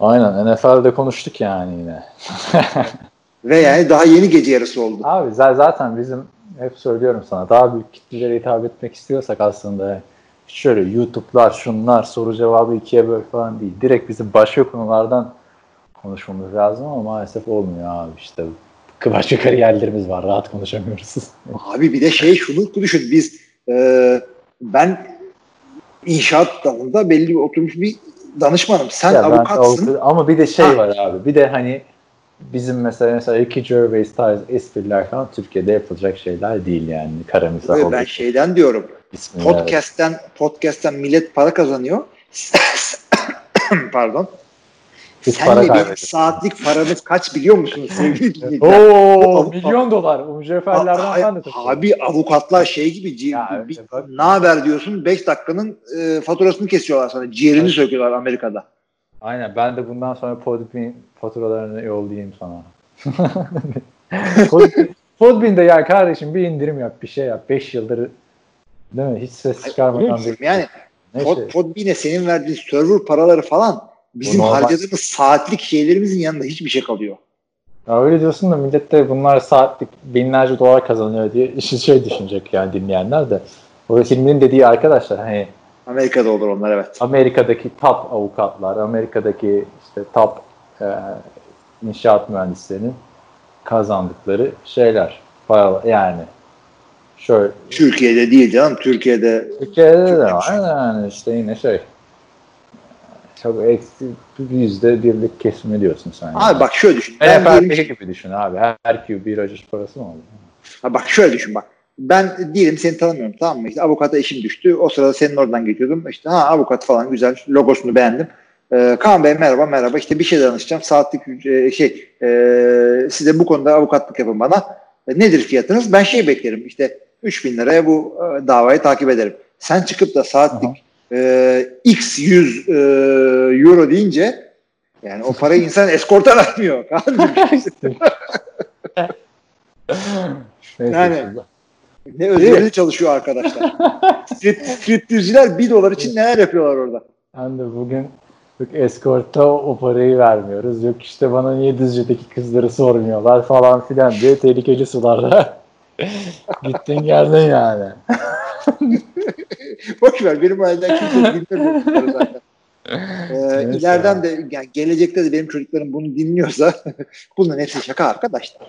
Aynen NFL'de konuştuk yani yine. Ve yani daha yeni gece yarısı oldu. Abi zaten bizim hep söylüyorum sana daha büyük kitlelere hitap etmek istiyorsak aslında şöyle YouTube'lar şunlar soru cevabı ikiye böl falan değil. Direkt bizim başka konulardan konuşmamız lazım ama maalesef olmuyor abi işte. Başka kariyerlerimiz var rahat konuşamıyoruz. Abi bir de şey şunu düşün. Biz e, ben inşaat dalında belli bir oturmuş bir danışmanım. Sen Ya ben avukatsın. avukat- ama bir de şey Ha. var abi bir de hani bizim mesela mesela Ricky Gervais tarzı espriler falan Türkiye'de yapılacak şeyler değil yani. Kara mizah ben şeyden diyorum. Podcast'ten podcast'ten millet para kazanıyor. Pardon. Biz para senle benim kaybediyoruz. saatlik paramız kaç biliyor musunuz sevgili dinleyiciler? Oo milyon dolar. Umceferlerden de taşıyorum. abi avukatlar şey gibi Ya, bir- evet, ne haber diyorsun 5 dakikanın e, faturasını kesiyorlar sana. Ciğerini Evet. söküyorlar Amerika'da. Aynen ben de bundan sonra Podbean faturalarını yollayayım sana. Podbean, Podbean'de ya kardeşim bir indirim yap bir şey yap. 5 yıldır değil mi? Hiç ses çıkarmadan bir Yani ne Pod, şey. Podbean'e senin verdiğin server paraları falan bizim harcadığımız saatlik şeylerimizin yanında hiçbir şey kalıyor. Ya öyle diyorsun da millet de bunlar saatlik binlerce dolar kazanıyor diye işi şey düşünecek yani dinleyenler de. O Hilmi'nin dediği arkadaşlar hani Amerika'da olur onlar evet. Amerika'daki top avukatlar, Amerika'daki işte top e, inşaat mühendislerinin kazandıkları şeyler. Paralar yani. Şöyle Türkiye'de değil canım. Türkiye'de Türkiye'de de var yani işte yine şey çok eksi yüzde birlik kesme diyorsun sen. abi bak şöyle düşün. Ki- gibi düşün abi. Her, her Q bir rajış parası mı oldu? Ha bak şöyle düşün bak. Ben diyelim seni tanımıyorum tamam mı? İşte avukata işim düştü. O sırada senin oradan geçiyordum. İşte ha avukat falan güzel. Logosunu beğendim. Ee, Kaan Bey merhaba merhaba. İşte bir şey danışacağım. Saatlik e, şey e, size bu konuda avukatlık yapın bana. E, nedir fiyatınız? Ben şey beklerim. İşte 3000 liraya bu e, davayı takip ederim. Sen çıkıp da saatlik e, x 100 e, euro deyince yani o parayı insan eskorta vermiyor. Yani-. Ne özverili çalışıyor arkadaşlar. Strip, striptizciler 1 dolar için neler yapıyorlar orada. Ben de bugün yok eskorta o parayı vermiyoruz. Yok işte bana niye Düzce'deki kızları sormuyorlar falan filan diye tehlikeli sularda gittin geldin yani. Boş ver benim aileden kimse bunları zaten. Ee, ileriden de yani gelecekte de benim çocuklarım bunu dinliyorsa bunların hepsi şaka arkadaşlar.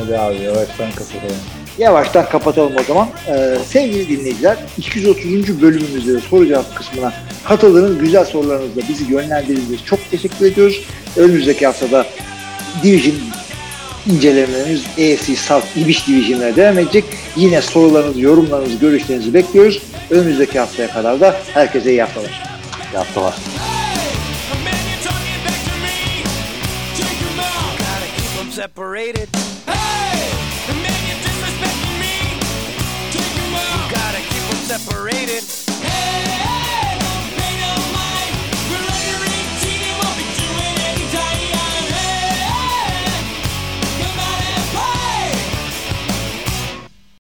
Hadi abi yavaştan kapatalım. Yavaştan kapatalım o zaman. Ee, sevgili dinleyiciler 230. bölümümüzde de soru cevap kısmına katıldığınız güzel sorularınızla bizi yönlendirdiğiniz için çok teşekkür ediyoruz. Önümüzdeki haftada Division incelemelerimiz AFC South İbiş Division'lara devam edecek. Yine sorularınızı, yorumlarınızı, görüşlerinizi bekliyoruz. Önümüzdeki haftaya kadar da herkese iyi haftalar. Yaptılar. A separated. Hey, a man, you're disrespecting me. Take 'em out. You gotta keep 'em separated.